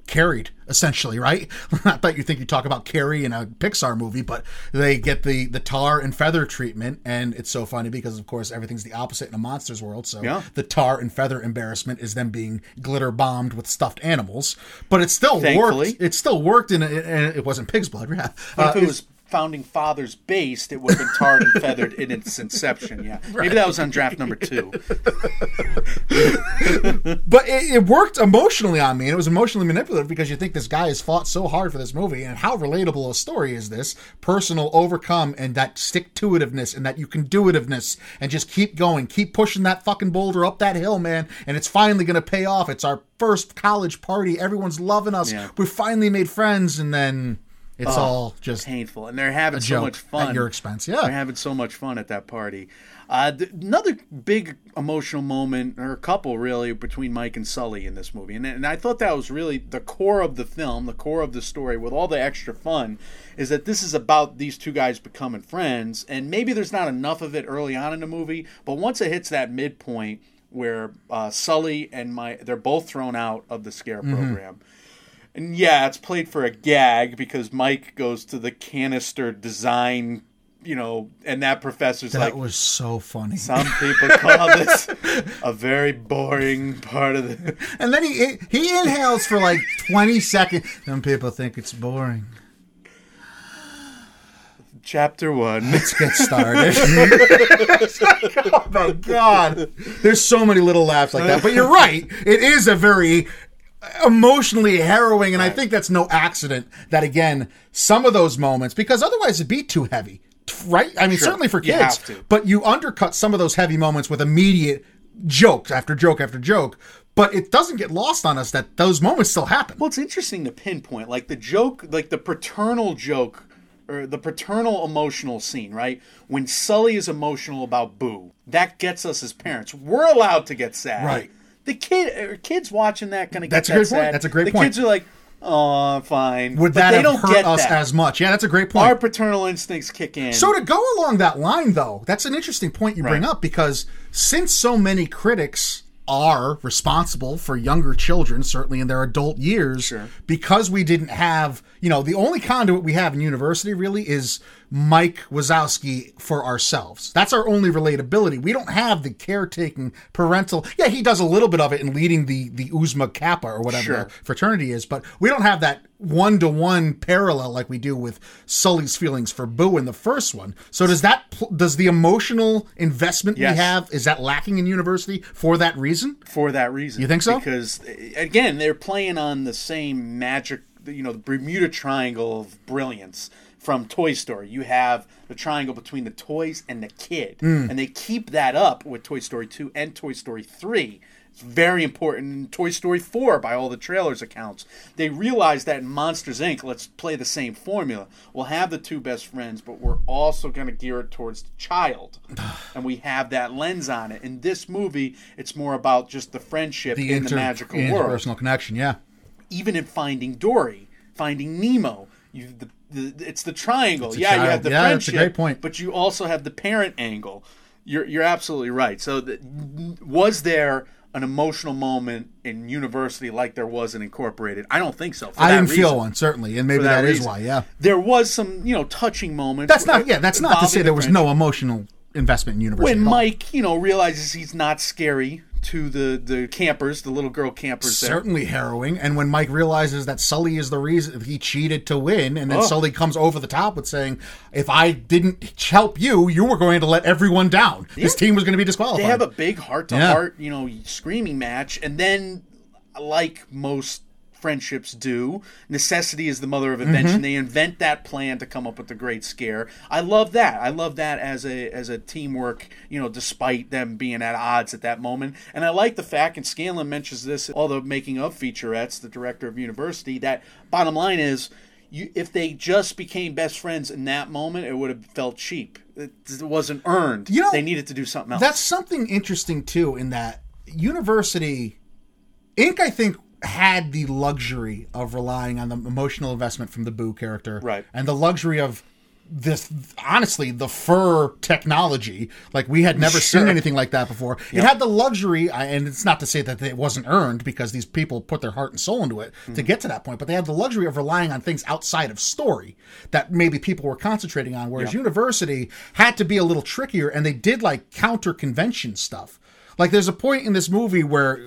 [SPEAKER 1] carried essentially right i that you think you talk about carrie in a pixar movie but they get the the tar and feather treatment and it's so funny because of course everything's the opposite in a monsters world so
[SPEAKER 2] Yeah.
[SPEAKER 1] the tar and feather embarrassment is them being glitter bombed with stuffed animals but it still
[SPEAKER 2] Thankfully.
[SPEAKER 1] worked it still worked in, a, in it wasn't pig's blood yeah Uh,
[SPEAKER 2] it was Founding Fathers based, it would have been tarred and feathered in its inception. Yeah. Maybe that was on draft number two.
[SPEAKER 1] But it, it worked emotionally on me, and it was emotionally manipulative because you think this guy has fought so hard for this movie, and how relatable a story is this? Personal overcome and that stick to itiveness and that you can do itiveness and just keep going, keep pushing that fucking boulder up that hill, man. And it's finally gonna pay off. It's our first college party. Everyone's loving us.
[SPEAKER 2] Yeah.
[SPEAKER 1] We finally made friends, and then it's all just
[SPEAKER 2] Painful. And they're having so much fun.
[SPEAKER 1] at your expense. Yeah, they're
[SPEAKER 2] having so much fun at that party. Uh, th- another big emotional moment, or a couple really, between Mike and Sully in this movie, and, and I thought that was really the core of the film, the core of the story, with all the extra fun, is that this is about these two guys becoming friends, and maybe there's not enough of it early on in the movie, but once it hits that midpoint where uh, Sully and my they're both thrown out of the scare program. And yeah, it's played for a gag because Mike goes to the canister design, you know, and that professor's
[SPEAKER 1] that
[SPEAKER 2] like, "That
[SPEAKER 1] was so funny.
[SPEAKER 2] some people call this a very boring part of the.
[SPEAKER 1] And then he he inhales for like twenty seconds. Some people think it's boring.
[SPEAKER 2] Chapter one.
[SPEAKER 1] Let's get started. oh my god. There's so many little laughs like that. But you're right. It is a very emotionally harrowing and I think that's no accident that again some of those moments because otherwise it'd be too heavy. Right? I mean
[SPEAKER 2] Sure.
[SPEAKER 1] certainly for
[SPEAKER 2] You
[SPEAKER 1] kids.
[SPEAKER 2] to.
[SPEAKER 1] But you undercut some of those heavy moments with immediate jokes after joke after joke. But it doesn't get lost on us that those moments still happen.
[SPEAKER 2] Well, it's interesting to pinpoint, like the joke, like the paternal joke, or the paternal emotional scene, right? When Sully is emotional about Boo, that gets us as parents. We're allowed to get sad,
[SPEAKER 1] Right.
[SPEAKER 2] The kid, or kids watching that, gonna get
[SPEAKER 1] That's a
[SPEAKER 2] that
[SPEAKER 1] great point.
[SPEAKER 2] sad.
[SPEAKER 1] That's a great
[SPEAKER 2] the
[SPEAKER 1] point.
[SPEAKER 2] kids are like, "Oh, fine."
[SPEAKER 1] Would
[SPEAKER 2] But
[SPEAKER 1] that
[SPEAKER 2] they
[SPEAKER 1] have
[SPEAKER 2] don't
[SPEAKER 1] hurt
[SPEAKER 2] get
[SPEAKER 1] us
[SPEAKER 2] that.
[SPEAKER 1] as much? Yeah, that's a great point.
[SPEAKER 2] Our paternal instincts kick in.
[SPEAKER 1] So to go along that line, though, that's an interesting point you bring up because since so many critics are responsible for younger children, certainly in their adult years,
[SPEAKER 2] Sure.
[SPEAKER 1] because we didn't have, you know, the only conduit we have in university really is Mike Wazowski for ourselves. That's our only relatability. We don't have the caretaking parental. Yeah, he does a little bit of it in leading the the Oozma Kappa or whatever
[SPEAKER 2] Sure.
[SPEAKER 1] fraternity is, but we don't have that one to one parallel like we do with Sully's feelings for Boo in the first one. So does that does the emotional investment
[SPEAKER 2] Yes.
[SPEAKER 1] we have is that lacking in university for that reason?
[SPEAKER 2] for that reason.
[SPEAKER 1] You think so?
[SPEAKER 2] Because again, they're playing on the same magic, you know, the Bermuda Triangle of brilliance from Toy Story. You have the triangle between the toys and the kid,
[SPEAKER 1] Hmm.
[SPEAKER 2] and they keep that up with Toy Story 2 and Toy Story 3. It's very important in Toy Story 4 by all the trailers accounts. They realize that in Monsters Inc., let's play the same formula. We'll have the two best friends, but we're also going to gear it towards the child. and we have that lens on it. In this movie, it's more about just the friendship
[SPEAKER 1] The
[SPEAKER 2] in
[SPEAKER 1] inter-
[SPEAKER 2] the magical world.
[SPEAKER 1] interpersonal connection, yeah.
[SPEAKER 2] Even in Finding Dory, Finding Nemo, you the, the it's the triangle.
[SPEAKER 1] It's
[SPEAKER 2] yeah, you have the
[SPEAKER 1] Yeah, that's a
[SPEAKER 2] friendship,
[SPEAKER 1] great point.
[SPEAKER 2] but you also have the parent angle. You're you're absolutely right. So, the, was there an emotional moment in University like there was in Incorporated. I don't think so. for
[SPEAKER 1] I didn't feel one certainly, and maybe
[SPEAKER 2] that
[SPEAKER 1] that is why. Yeah,
[SPEAKER 2] There was some, you know, touching moments.
[SPEAKER 1] that's not. Yeah, that's not to say
[SPEAKER 2] the
[SPEAKER 1] there was
[SPEAKER 2] friendship.
[SPEAKER 1] no emotional investment in university.
[SPEAKER 2] when. Mike, you know, realizes he's not scary to the the campers, the little girl campers there.
[SPEAKER 1] certainly harrowing, and when Mike realizes that Sully is the reason he cheated to win, and then
[SPEAKER 2] Oh.
[SPEAKER 1] Sully comes over the top with saying, "If I didn't help you, you were going to let everyone down. This team was going to be disqualified."
[SPEAKER 2] They have a big heart to heart, you know, screaming match, and then, like most friendships do, necessity is the mother of invention.
[SPEAKER 1] Mm-hmm.
[SPEAKER 2] They invent that plan to come up with the great scare. I love that. I love that as a as a teamwork, you know, despite them being at odds at that moment. And I like the fact, and Scanlon mentions this, all the making of featurettes, the director of University, that bottom line is. You, if they just became best friends in that moment, it would have felt cheap. It, it wasn't earned.
[SPEAKER 1] You know,
[SPEAKER 2] they needed to do something else.
[SPEAKER 1] That's something interesting too, in that University Inc. I think had the luxury of relying on the emotional investment from the Boo character,
[SPEAKER 2] Right.
[SPEAKER 1] and the luxury of this honestly the fur technology. Like we had never seen anything like that before. It had the luxury and it's not to say that it wasn't earned because these people put their heart and soul into it
[SPEAKER 2] Hmm.
[SPEAKER 1] to get to that point but they had the luxury of relying on things outside of story that maybe people were concentrating on whereas university had to be a little trickier and they did like counter convention stuff. Like there's a point in this movie where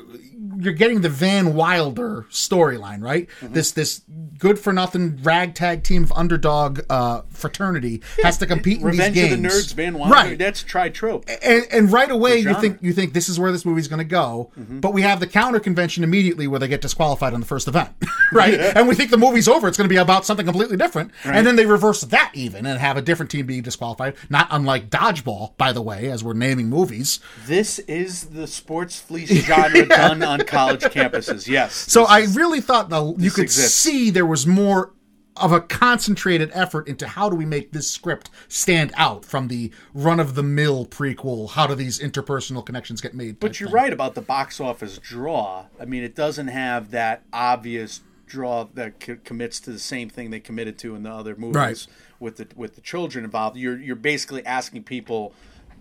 [SPEAKER 1] you're getting the Van Wilder storyline, right?
[SPEAKER 2] Mm-hmm.
[SPEAKER 1] This this good for nothing ragtag team of underdog uh, fraternity has to compete in
[SPEAKER 2] Revenge
[SPEAKER 1] these
[SPEAKER 2] of the Nerds, Van Wilder.
[SPEAKER 1] right?
[SPEAKER 2] That's tried trope.
[SPEAKER 1] and, and right away you.
[SPEAKER 2] Mm-hmm.
[SPEAKER 1] think you think this is where this movie's going to go, but we have the counter convention immediately where they get disqualified on the first event, right? And we think the movie's over; it's going to be about something completely different, and then they reverse that even and have a different team be disqualified. Not unlike Dodgeball, by the way, as we're naming movies.
[SPEAKER 2] This is the sports fleece genre done on college campuses. Yes.
[SPEAKER 1] So I
[SPEAKER 2] is-
[SPEAKER 1] really thought the, you could
[SPEAKER 2] exists.
[SPEAKER 1] see there was more of a concentrated effort into how do we make this script stand out from the run of the mill prequel. How do these interpersonal connections get made?
[SPEAKER 2] But you're
[SPEAKER 1] thing.
[SPEAKER 2] right about the box office draw. I mean, it doesn't have that obvious draw that co- commits to the same thing they committed to in the other movies
[SPEAKER 1] Right.
[SPEAKER 2] with the with the children involved. You're you're basically asking people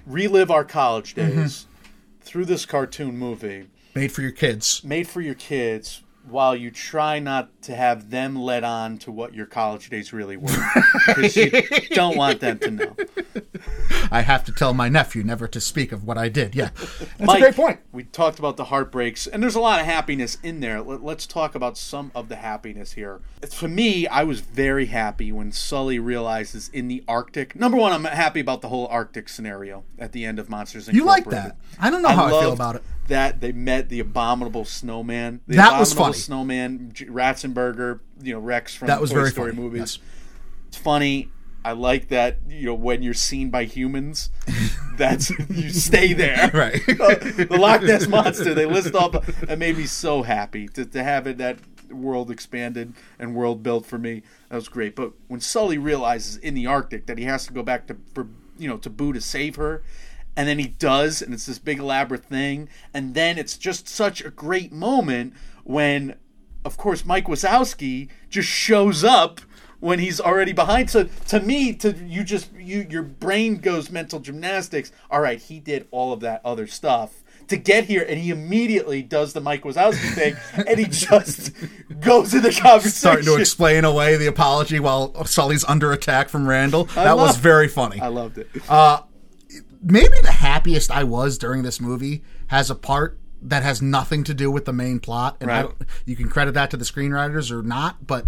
[SPEAKER 2] relive our college
[SPEAKER 1] Mm-hmm.
[SPEAKER 2] days through this cartoon movie.
[SPEAKER 1] Made for your kids.
[SPEAKER 2] made for your kids while you try not to have them let on to what your college days really were because you don't want them to know
[SPEAKER 1] I have to tell my nephew never to speak of what I did. Yeah, that's
[SPEAKER 2] Mike,
[SPEAKER 1] a great point.
[SPEAKER 2] we talked about the heartbreaks and there's a lot of happiness in there Let, let's talk about some of the happiness here for me i was very happy when sully realizes in the arctic number one i'm happy about the whole arctic scenario at the end of monsters
[SPEAKER 1] You like that? I don't know how I feel about it.
[SPEAKER 2] that they met the abominable snowman the
[SPEAKER 1] That was
[SPEAKER 2] abominable
[SPEAKER 1] funny.
[SPEAKER 2] snowman ratzenberger you know rex from
[SPEAKER 1] That was
[SPEAKER 2] Toy
[SPEAKER 1] very
[SPEAKER 2] story
[SPEAKER 1] funny.
[SPEAKER 2] movies
[SPEAKER 1] Yes.
[SPEAKER 2] it's funny. I like that, you know, when you're seen by humans, that's you stay there.
[SPEAKER 1] Right.
[SPEAKER 2] Uh, the Loch Ness monster. They list off. It made me so happy to, to have it that world expanded and world built for me. That was great. But when Sully realizes in the Arctic that he has to go back to for you know to Boo to save her. And then he does, and it's this big elaborate thing. And then it's just such a great moment when of course, Mike Wazowski just shows up when he's already behind. So to me, to you just you your brain goes mental gymnastics. All right, he did all of that other stuff to get here, and he immediately does the Mike Wazowski thing, and he just goes in the conversation.
[SPEAKER 1] Starting to explain away the apology while Sully's under attack from Randall. That was very funny.
[SPEAKER 2] I loved it.
[SPEAKER 1] Uh, maybe the happiest I was during this movie has a part that has nothing to do with the main plot, and I
[SPEAKER 2] Right.
[SPEAKER 1] don't, you can credit that to the screenwriters or not. But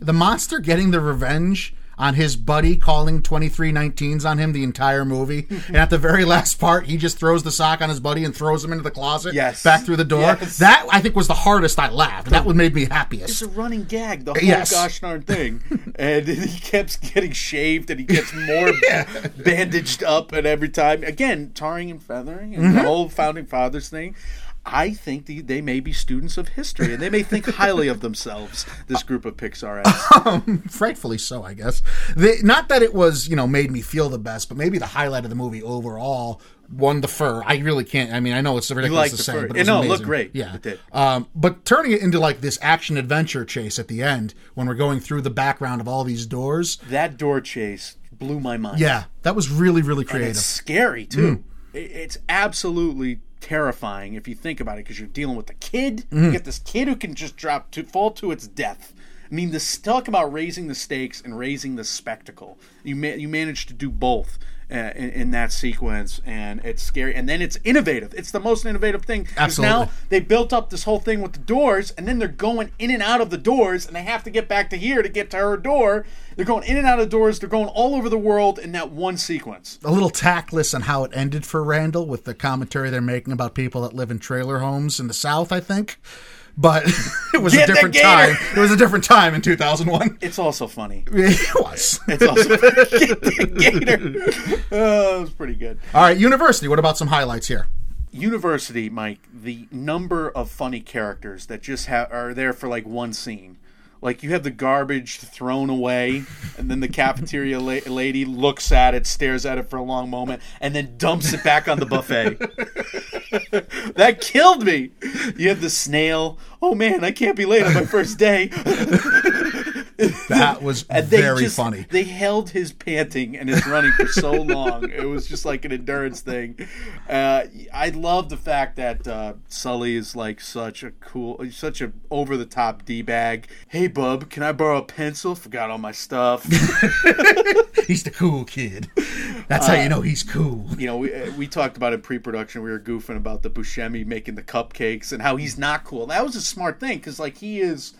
[SPEAKER 1] the monster getting the revenge on his buddy calling 2319s on him the entire movie, and at the very last part, he just throws the sock on his buddy and throws him into the closet,
[SPEAKER 2] Yes.
[SPEAKER 1] back through the door.
[SPEAKER 2] Yes.
[SPEAKER 1] That I think was the hardest I laughed. That would made me happiest.
[SPEAKER 2] It's a running gag, the whole
[SPEAKER 1] Yes.
[SPEAKER 2] gosh darn thing. and he keeps getting shaved and he gets more bandaged up and every time. Again, tarring and feathering and
[SPEAKER 1] Mm-hmm.
[SPEAKER 2] the whole founding fathers thing. I think the, they may be students of history and they may think highly of themselves, this group of Pixar
[SPEAKER 1] frightfully so, I guess. The, not that it was, you know, made me feel the best, but maybe the highlight of the movie overall won the fur. I really can't. I mean, I know it's ridiculous to
[SPEAKER 2] the
[SPEAKER 1] say,
[SPEAKER 2] fur.
[SPEAKER 1] but it
[SPEAKER 2] no, it looked great.
[SPEAKER 1] Yeah,
[SPEAKER 2] It did.
[SPEAKER 1] Um, but turning it into like this action adventure chase at the end when we're going through the background of all these doors.
[SPEAKER 2] That door chase blew my mind.
[SPEAKER 1] Yeah, that was really really creative.
[SPEAKER 2] it's scary
[SPEAKER 1] Mm.
[SPEAKER 2] too. It- It's absolutely terrifying if you think about it because you're dealing with a kid.
[SPEAKER 1] Mm-hmm.
[SPEAKER 2] You get this kid who can just drop to fall to its death. I mean, this talk about raising the stakes and raising the spectacle. You ma- you managed to do both uh, in, in that sequence, and it's scary. And then it's innovative. It's the most innovative thing.
[SPEAKER 1] Absolutely.
[SPEAKER 2] Now they built up this whole thing with the doors, and then they're going in and out of the doors, and they have to get back to here to get to her door. They're going in and out of doors. They're going all over the world in that one sequence.
[SPEAKER 1] a little tactless on how it ended for Randall with the commentary they're making about people that live in trailer homes in the South, I think. But it was
[SPEAKER 2] Get
[SPEAKER 1] a different time. It was a different time in 2001.
[SPEAKER 2] It's also funny.
[SPEAKER 1] It was.
[SPEAKER 2] It's also gator. Oh, it was pretty good.
[SPEAKER 1] All right, University. What about some highlights here?
[SPEAKER 2] University, Mike, the number of funny characters that just ha- are there for like one scene. Like you have the garbage thrown away, and then the cafeteria la- lady looks at it, stares at it for a long moment, and then dumps it back on the buffet. that killed me. You have the snail. Oh man, I can't be late on my first day.
[SPEAKER 1] That was very
[SPEAKER 2] just,
[SPEAKER 1] funny.
[SPEAKER 2] They held his panting and his running for so long. It was just like an endurance thing. Uh, I love the fact that uh, Sully is like such a cool, such a over the top d bag. Hey, bub, can I borrow a pencil? Forgot all my stuff.
[SPEAKER 1] He's the cool kid. That's how you know he's cool.
[SPEAKER 2] you know, we uh, we talked about in pre-production. We were goofing about the Buscemi making the cupcakes and how he's not cool. That was a smart thing because like he is.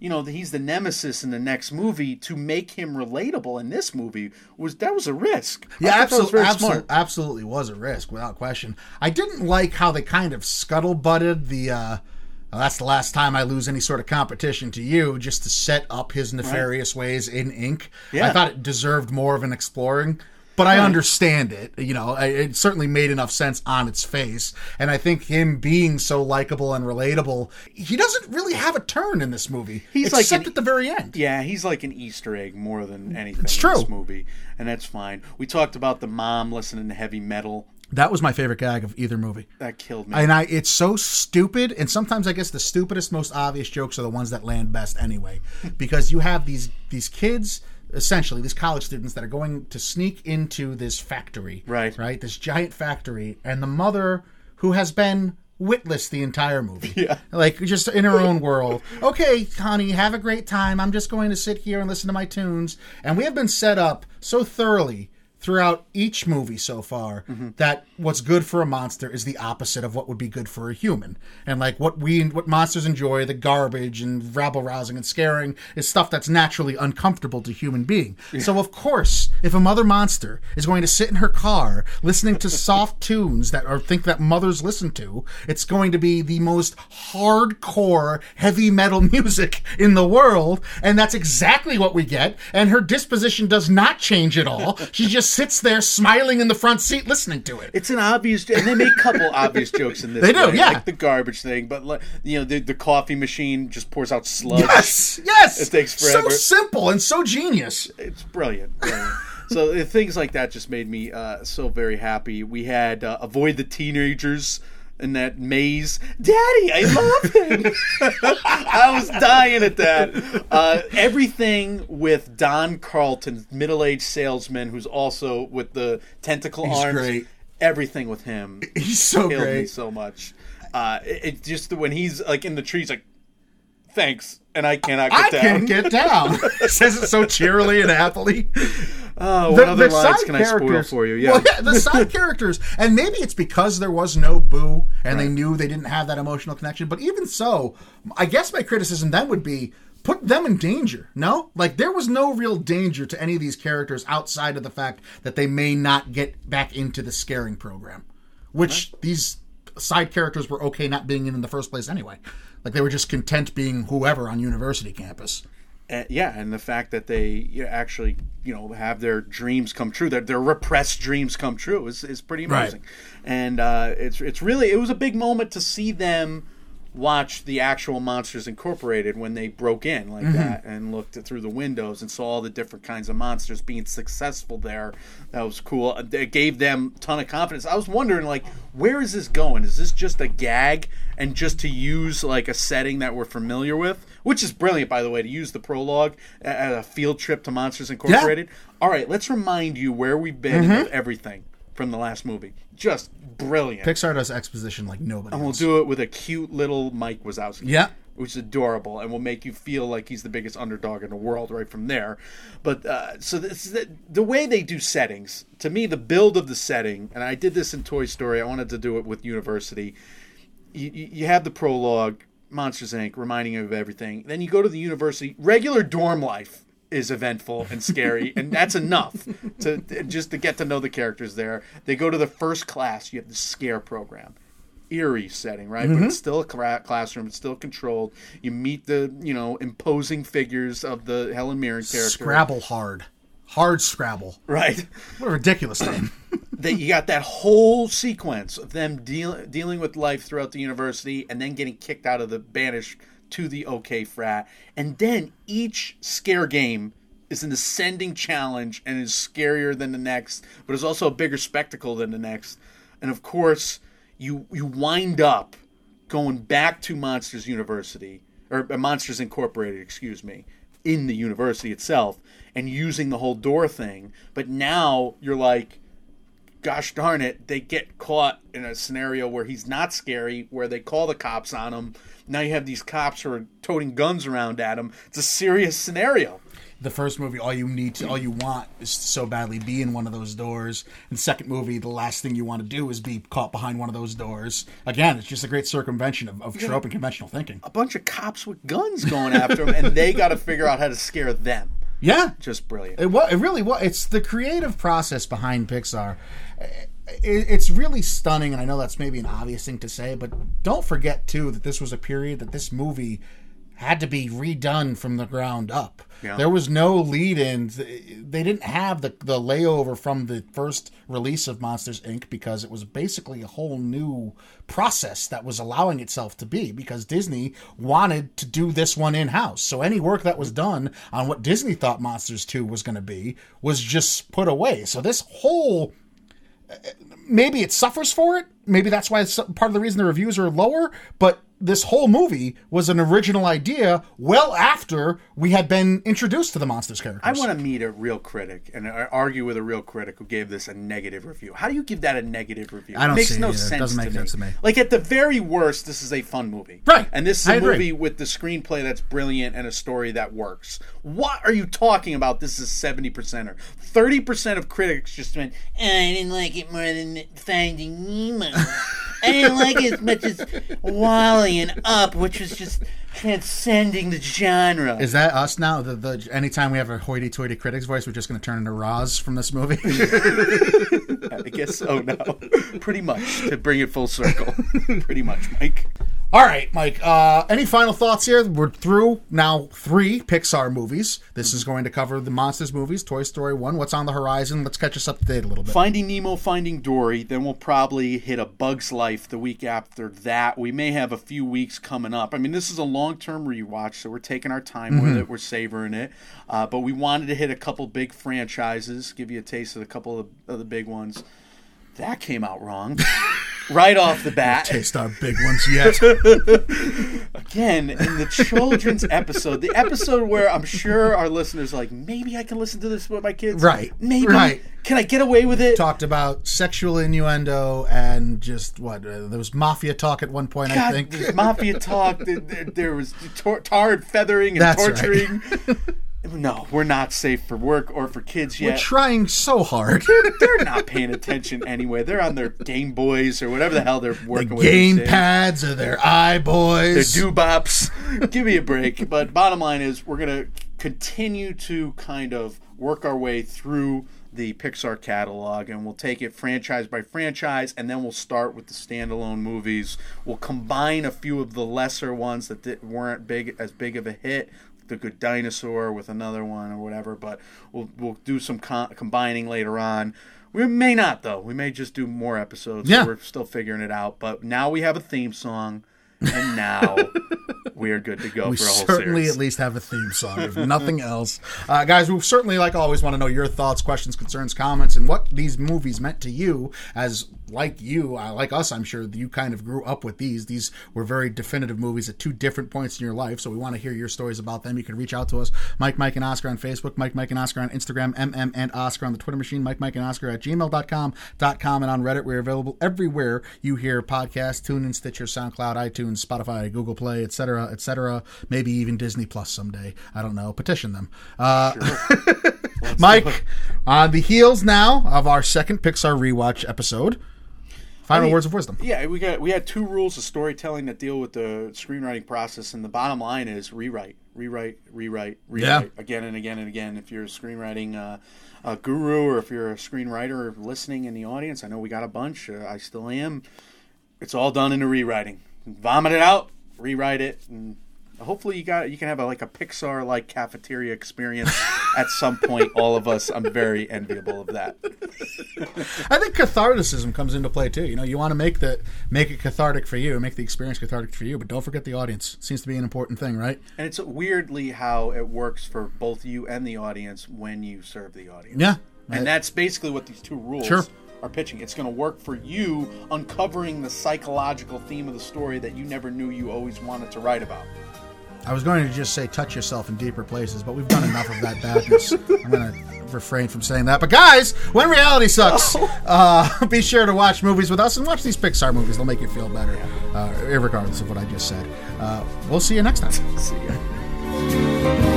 [SPEAKER 2] You know, he's the nemesis in the next movie. To make him relatable in this movie was that was a risk.
[SPEAKER 1] Yeah,
[SPEAKER 2] thought that was
[SPEAKER 1] absolutely, absolutely, absolutely was a risk without question. I didn't like how they kind of scuttle butted the. uh well, that's the last time I lose any sort of competition to you, just to set up his nefarious ways in Inc.
[SPEAKER 2] Yeah.
[SPEAKER 1] I thought it deserved more of an exploring, but I understand it. You know, it certainly made enough sense on its face, and I think him being so likable and relatable, he doesn't really have a turn in this movie.
[SPEAKER 2] He's like
[SPEAKER 1] except
[SPEAKER 2] an-
[SPEAKER 1] at the very end.
[SPEAKER 2] Yeah, he's like an Easter egg more than anything
[SPEAKER 1] It's
[SPEAKER 2] in
[SPEAKER 1] true.
[SPEAKER 2] this movie, and that's fine. We talked about the mom listening to heavy metal.
[SPEAKER 1] That was my favorite gag of either movie.
[SPEAKER 2] That killed me.
[SPEAKER 1] and I it's so stupid and sometimes I guess the stupidest most obvious jokes are the ones that land best anyway because you have these these kids essentially these college students that are going to sneak into this factory
[SPEAKER 2] Right.
[SPEAKER 1] right? This giant factory and the mother who has been witless the entire movie.
[SPEAKER 2] Yeah.
[SPEAKER 1] like just in her own world. Okay honey have a great time. I'm just going to sit here and listen to my tunes. And we have been set up so thoroughly throughout each movie so far mm-hmm. that what's good for a monster is the opposite of what would be good for a human. And like what we what monsters enjoy, the garbage and rabble rousing and scaring is stuff that's naturally uncomfortable to human being. So of course, if a mother monster is going to sit in her car listening to soft tunes that or think that mothers listen to, it's going to be the most hardcore heavy metal music in the world, and that's exactly what we get. And her disposition does not change at all. She just sits there smiling in the front seat listening to it.
[SPEAKER 2] it's an obvious, and they make a couple obvious jokes in this.
[SPEAKER 1] They do,
[SPEAKER 2] way,
[SPEAKER 1] yeah.
[SPEAKER 2] like the garbage thing. But like, you know, the, the coffee machine just pours out sludge.
[SPEAKER 1] Yes, yes.
[SPEAKER 2] It takes forever.
[SPEAKER 1] So simple and so genius.
[SPEAKER 2] It's brilliant. brilliant. so things like that just made me uh, so very happy. We had uh, avoid the teenagers in that maze. Daddy, I love him. I was dying at that. Uh, everything with Don Carlton, middle-aged salesman, who's also with the tentacle
[SPEAKER 1] He's
[SPEAKER 2] arms.
[SPEAKER 1] great.
[SPEAKER 2] Everything with him
[SPEAKER 1] He's so
[SPEAKER 2] killed me
[SPEAKER 1] great.
[SPEAKER 2] so much. Uh, it, it just when he's like in the trees, like thanks, and I cannot get
[SPEAKER 1] I
[SPEAKER 2] down.
[SPEAKER 1] can't get down. Says it so cheerily and happily.
[SPEAKER 2] Oh, what other lines can I spoil for you? Yeah.
[SPEAKER 1] Well, yeah, the side characters, and maybe it's because there was no Boo, and they knew they didn't have that emotional connection. But even so, I guess my criticism then would be put them in danger. No, like there was no real danger to any of these characters outside of the fact that they may not get back into the scaring program, which these side characters were okay not being in in the first place anyway. Like they were just content being whoever on university campus.
[SPEAKER 2] Uh, yeah, and the fact that they you know, actually, you know, have their dreams come true, their, their repressed dreams come true, is, is pretty
[SPEAKER 1] Right.
[SPEAKER 2] amazing. And uh, it's it's really it was a big moment to see them watch the actual Monsters Incorporated when they broke in like
[SPEAKER 1] Mm-hmm.
[SPEAKER 2] that and looked through the windows and saw all the different kinds of monsters being successful there. That was cool. Uh, It gave them a ton of confidence. I was wondering like, where is this going? Is this just a gag and just to use like a setting that we're familiar with? Which is brilliant, by the way, to use the prologue a- at a field trip to Monsters Incorporated. All right, let's remind you where we've been
[SPEAKER 1] Mm-hmm.
[SPEAKER 2] and everything from the last movie. Just brilliant.
[SPEAKER 1] Pixar does exposition like nobody.
[SPEAKER 2] and we'll
[SPEAKER 1] else.
[SPEAKER 2] do it with a cute little Mike Wazowski.
[SPEAKER 1] Yeah.
[SPEAKER 2] Which is adorable and will make you feel like he's the biggest underdog in the world right from there. But uh, so this is the, the way they do settings, to me, the build of the setting, and I did this in Toy Story, I wanted to do it with University. You, you you have the prologue, Monsters Inc., reminding you of everything. Then you go to the university, regular dorm life is eventful and scary, and that's enough to just to get to know the characters there. They go to the first class, you have the scare program eerie setting, right? But it's mm-hmm. still a classroom. It's still controlled. You meet the you know imposing figures of the Helen Mirren character,
[SPEAKER 1] Scrabble hard, Hardscrabble.
[SPEAKER 2] right?
[SPEAKER 1] What a ridiculous name.
[SPEAKER 2] that you got that whole sequence of them deal, dealing with life throughout the university, and then getting kicked out of the banished to the OK frat, and then each scare game is an ascending challenge and is scarier than the next, but is also a bigger spectacle than the next, and of course you you wind up going back to Monsters University or uh, Monsters Incorporated, excuse me, in the university itself, and using the whole door thing. But now you're like, gosh darn it, they get caught in a scenario where he's not scary, where they call the cops on him. Now you have these cops who are toting guns around at him. It's a serious scenario.
[SPEAKER 1] the first movie, all you need to, all you want is to so badly be in one of those doors. And second movie, the last thing you want to do is be caught behind one of those doors. Again, it's just a great circumvention of, of trope and conventional thinking.
[SPEAKER 2] A bunch of cops with guns going after him, and they got to figure out how to scare them.
[SPEAKER 1] Yeah,
[SPEAKER 2] Just brilliant.
[SPEAKER 1] It was. It really was. It's the creative process behind Pixar. It- It's really stunning, and I know that's maybe an obvious thing to say, but don't forget too that this was a period that this movie had to be redone from the ground up.
[SPEAKER 2] Yeah.
[SPEAKER 1] There was no lead-in. They didn't have the the layover from the first release of Monsters Inc. because it was basically a whole new process that was allowing itself to be because Disney wanted to do this one in house. So any work that was done on what Disney thought Monsters 2 was going to be was just put away. So this whole maybe it suffers for it. Maybe that's why it's part of the reason the reviews are lower. But this whole movie was an original idea well after we had been introduced to the monsters characters.
[SPEAKER 2] I want to meet a real critic and uh, argue with a real critic who gave this a negative review. How do you give that a negative review?
[SPEAKER 1] I don't
[SPEAKER 2] it makes
[SPEAKER 1] it
[SPEAKER 2] no.
[SPEAKER 1] It
[SPEAKER 2] sense.
[SPEAKER 1] doesn't make
[SPEAKER 2] to
[SPEAKER 1] sense
[SPEAKER 2] me.
[SPEAKER 1] to me.
[SPEAKER 2] Like at the very worst, this is a fun movie,
[SPEAKER 1] Right.
[SPEAKER 2] And this is a movie with the screenplay that's brilliant and a story that works. What are you talking about? This is seventy percent or thirty percent of critics just went. "Eh, I didn't like it more than Finding Nemo. I didn't like it as much as WALL-E and Up, which was just transcending the genre.
[SPEAKER 1] Is that us now? The, the anytime we have a hoity-toity critic's voice, we're just going to turn into Roz from this movie.
[SPEAKER 2] I guess so now. Pretty much to bring it full circle. Pretty much, Mike.
[SPEAKER 1] All right, Mike. Uh, any final thoughts here? We're through now three Pixar movies. This is going to cover the monsters movies, Toy Story one. What's on the horizon? Let's catch us up to date a little bit.
[SPEAKER 2] Finding Nemo, Finding Dory. Then we'll probably hit a Bug's Life the week after that. We may have a few weeks coming up. I mean, this is a long term rewatch, so we're taking our time with it. We're savoring it. Uh, but we wanted to hit a couple big franchises, give you a taste of a couple of of the big ones. That came out wrong. right off the bat.
[SPEAKER 1] Taste our big ones yet.
[SPEAKER 2] again in the children's episode, the episode where I'm sure our listeners are like, maybe I can listen to this with my kids.
[SPEAKER 1] Right,
[SPEAKER 2] Maybe.
[SPEAKER 1] right.
[SPEAKER 2] Can I get away with it?
[SPEAKER 1] Talked about sexual innuendo and just what uh, there was mafia talk at one point. I
[SPEAKER 2] God,
[SPEAKER 1] think.
[SPEAKER 2] there's mafia talk. There, there, there was tar- tarred feathering and
[SPEAKER 1] That's right.
[SPEAKER 2] No, we're not safe for work or for kids yet.
[SPEAKER 1] We're trying so hard.
[SPEAKER 2] They're not paying attention anyway. They're on their Game Boys or whatever the hell they're
[SPEAKER 1] the
[SPEAKER 2] working with.
[SPEAKER 1] game pads or their eye
[SPEAKER 2] the
[SPEAKER 1] boys.
[SPEAKER 2] doobops. Give me a break. But bottom line is, we're gonna continue to kind of work our way through the Pixar catalog, and we'll take it franchise by franchise, and then we'll start with the standalone movies. We'll combine a few of the lesser ones that weren't big as big of a hit. The Good Dinosaur with another one or whatever, but we'll we'll do some combining later on. We may not though. We may just do more episodes. so
[SPEAKER 1] Yeah.
[SPEAKER 2] we're still figuring it out. But now we have a theme song and now we are good to go
[SPEAKER 1] we
[SPEAKER 2] for a whole
[SPEAKER 1] certainly
[SPEAKER 2] series.
[SPEAKER 1] at least have a theme song, if nothing else. Uh, guys, we certainly, like always, want to know your thoughts, questions, concerns, comments, and what these movies meant to you. As like you, uh, like us, I'm sure you kind of grew up with these. These were very definitive movies at two different points in your life, so we want to hear your stories about them. You can reach out to us, Mike, Mike, and Oscar on Facebook, Mike, Mike, and Oscar on Instagram, MM and Oscar on the Twitter machine, Mike, Mike, and Oscar at gmail.com, .com, and on Reddit. We're available everywhere you hear podcasts, tune TuneIn, Stitcher, SoundCloud, iTunes, Spotify, Google Play, etc., etc. Maybe even Disney Plus someday. I don't know. Petition them. Uh, Mike, on the heels now of our second Pixar rewatch episode, final
[SPEAKER 2] mean,
[SPEAKER 1] words of wisdom.
[SPEAKER 2] Yeah, we got we had two rules of storytelling that deal with the screenwriting process, and the bottom line is rewrite, rewrite, rewrite, rewrite again and again and again. If you're a screenwriting uh, a guru or if you're a screenwriter listening in the audience, I know we got a bunch. Uh, I still am. It's all done in a rewriting. Vomit it out, rewrite it, and hopefully you got you can have a, like a Pixar like cafeteria experience at some point. All of us, I'm very enviable of that.
[SPEAKER 1] I think catharticism comes into play too. You know, you want to make the make it cathartic for you, make the experience cathartic for you, but don't forget the audience. It seems to be an important thing, right?
[SPEAKER 2] And it's weirdly how it works for both you and the audience when you serve the audience.
[SPEAKER 1] Yeah.
[SPEAKER 2] And that's basically what these two rules
[SPEAKER 1] Sure.
[SPEAKER 2] Are pitching. It's going to work for you uncovering the psychological theme of the story that you never knew you always wanted to write about.
[SPEAKER 1] I was going to just say touch yourself in deeper places, but we've done enough of that badness. I'm going to refrain from saying that. But guys, when reality sucks, uh, be sure to watch movies with us and watch these Pixar movies. They'll make you feel better, uh, regardless of what I just said. Uh, we'll see you next time.
[SPEAKER 2] See ya.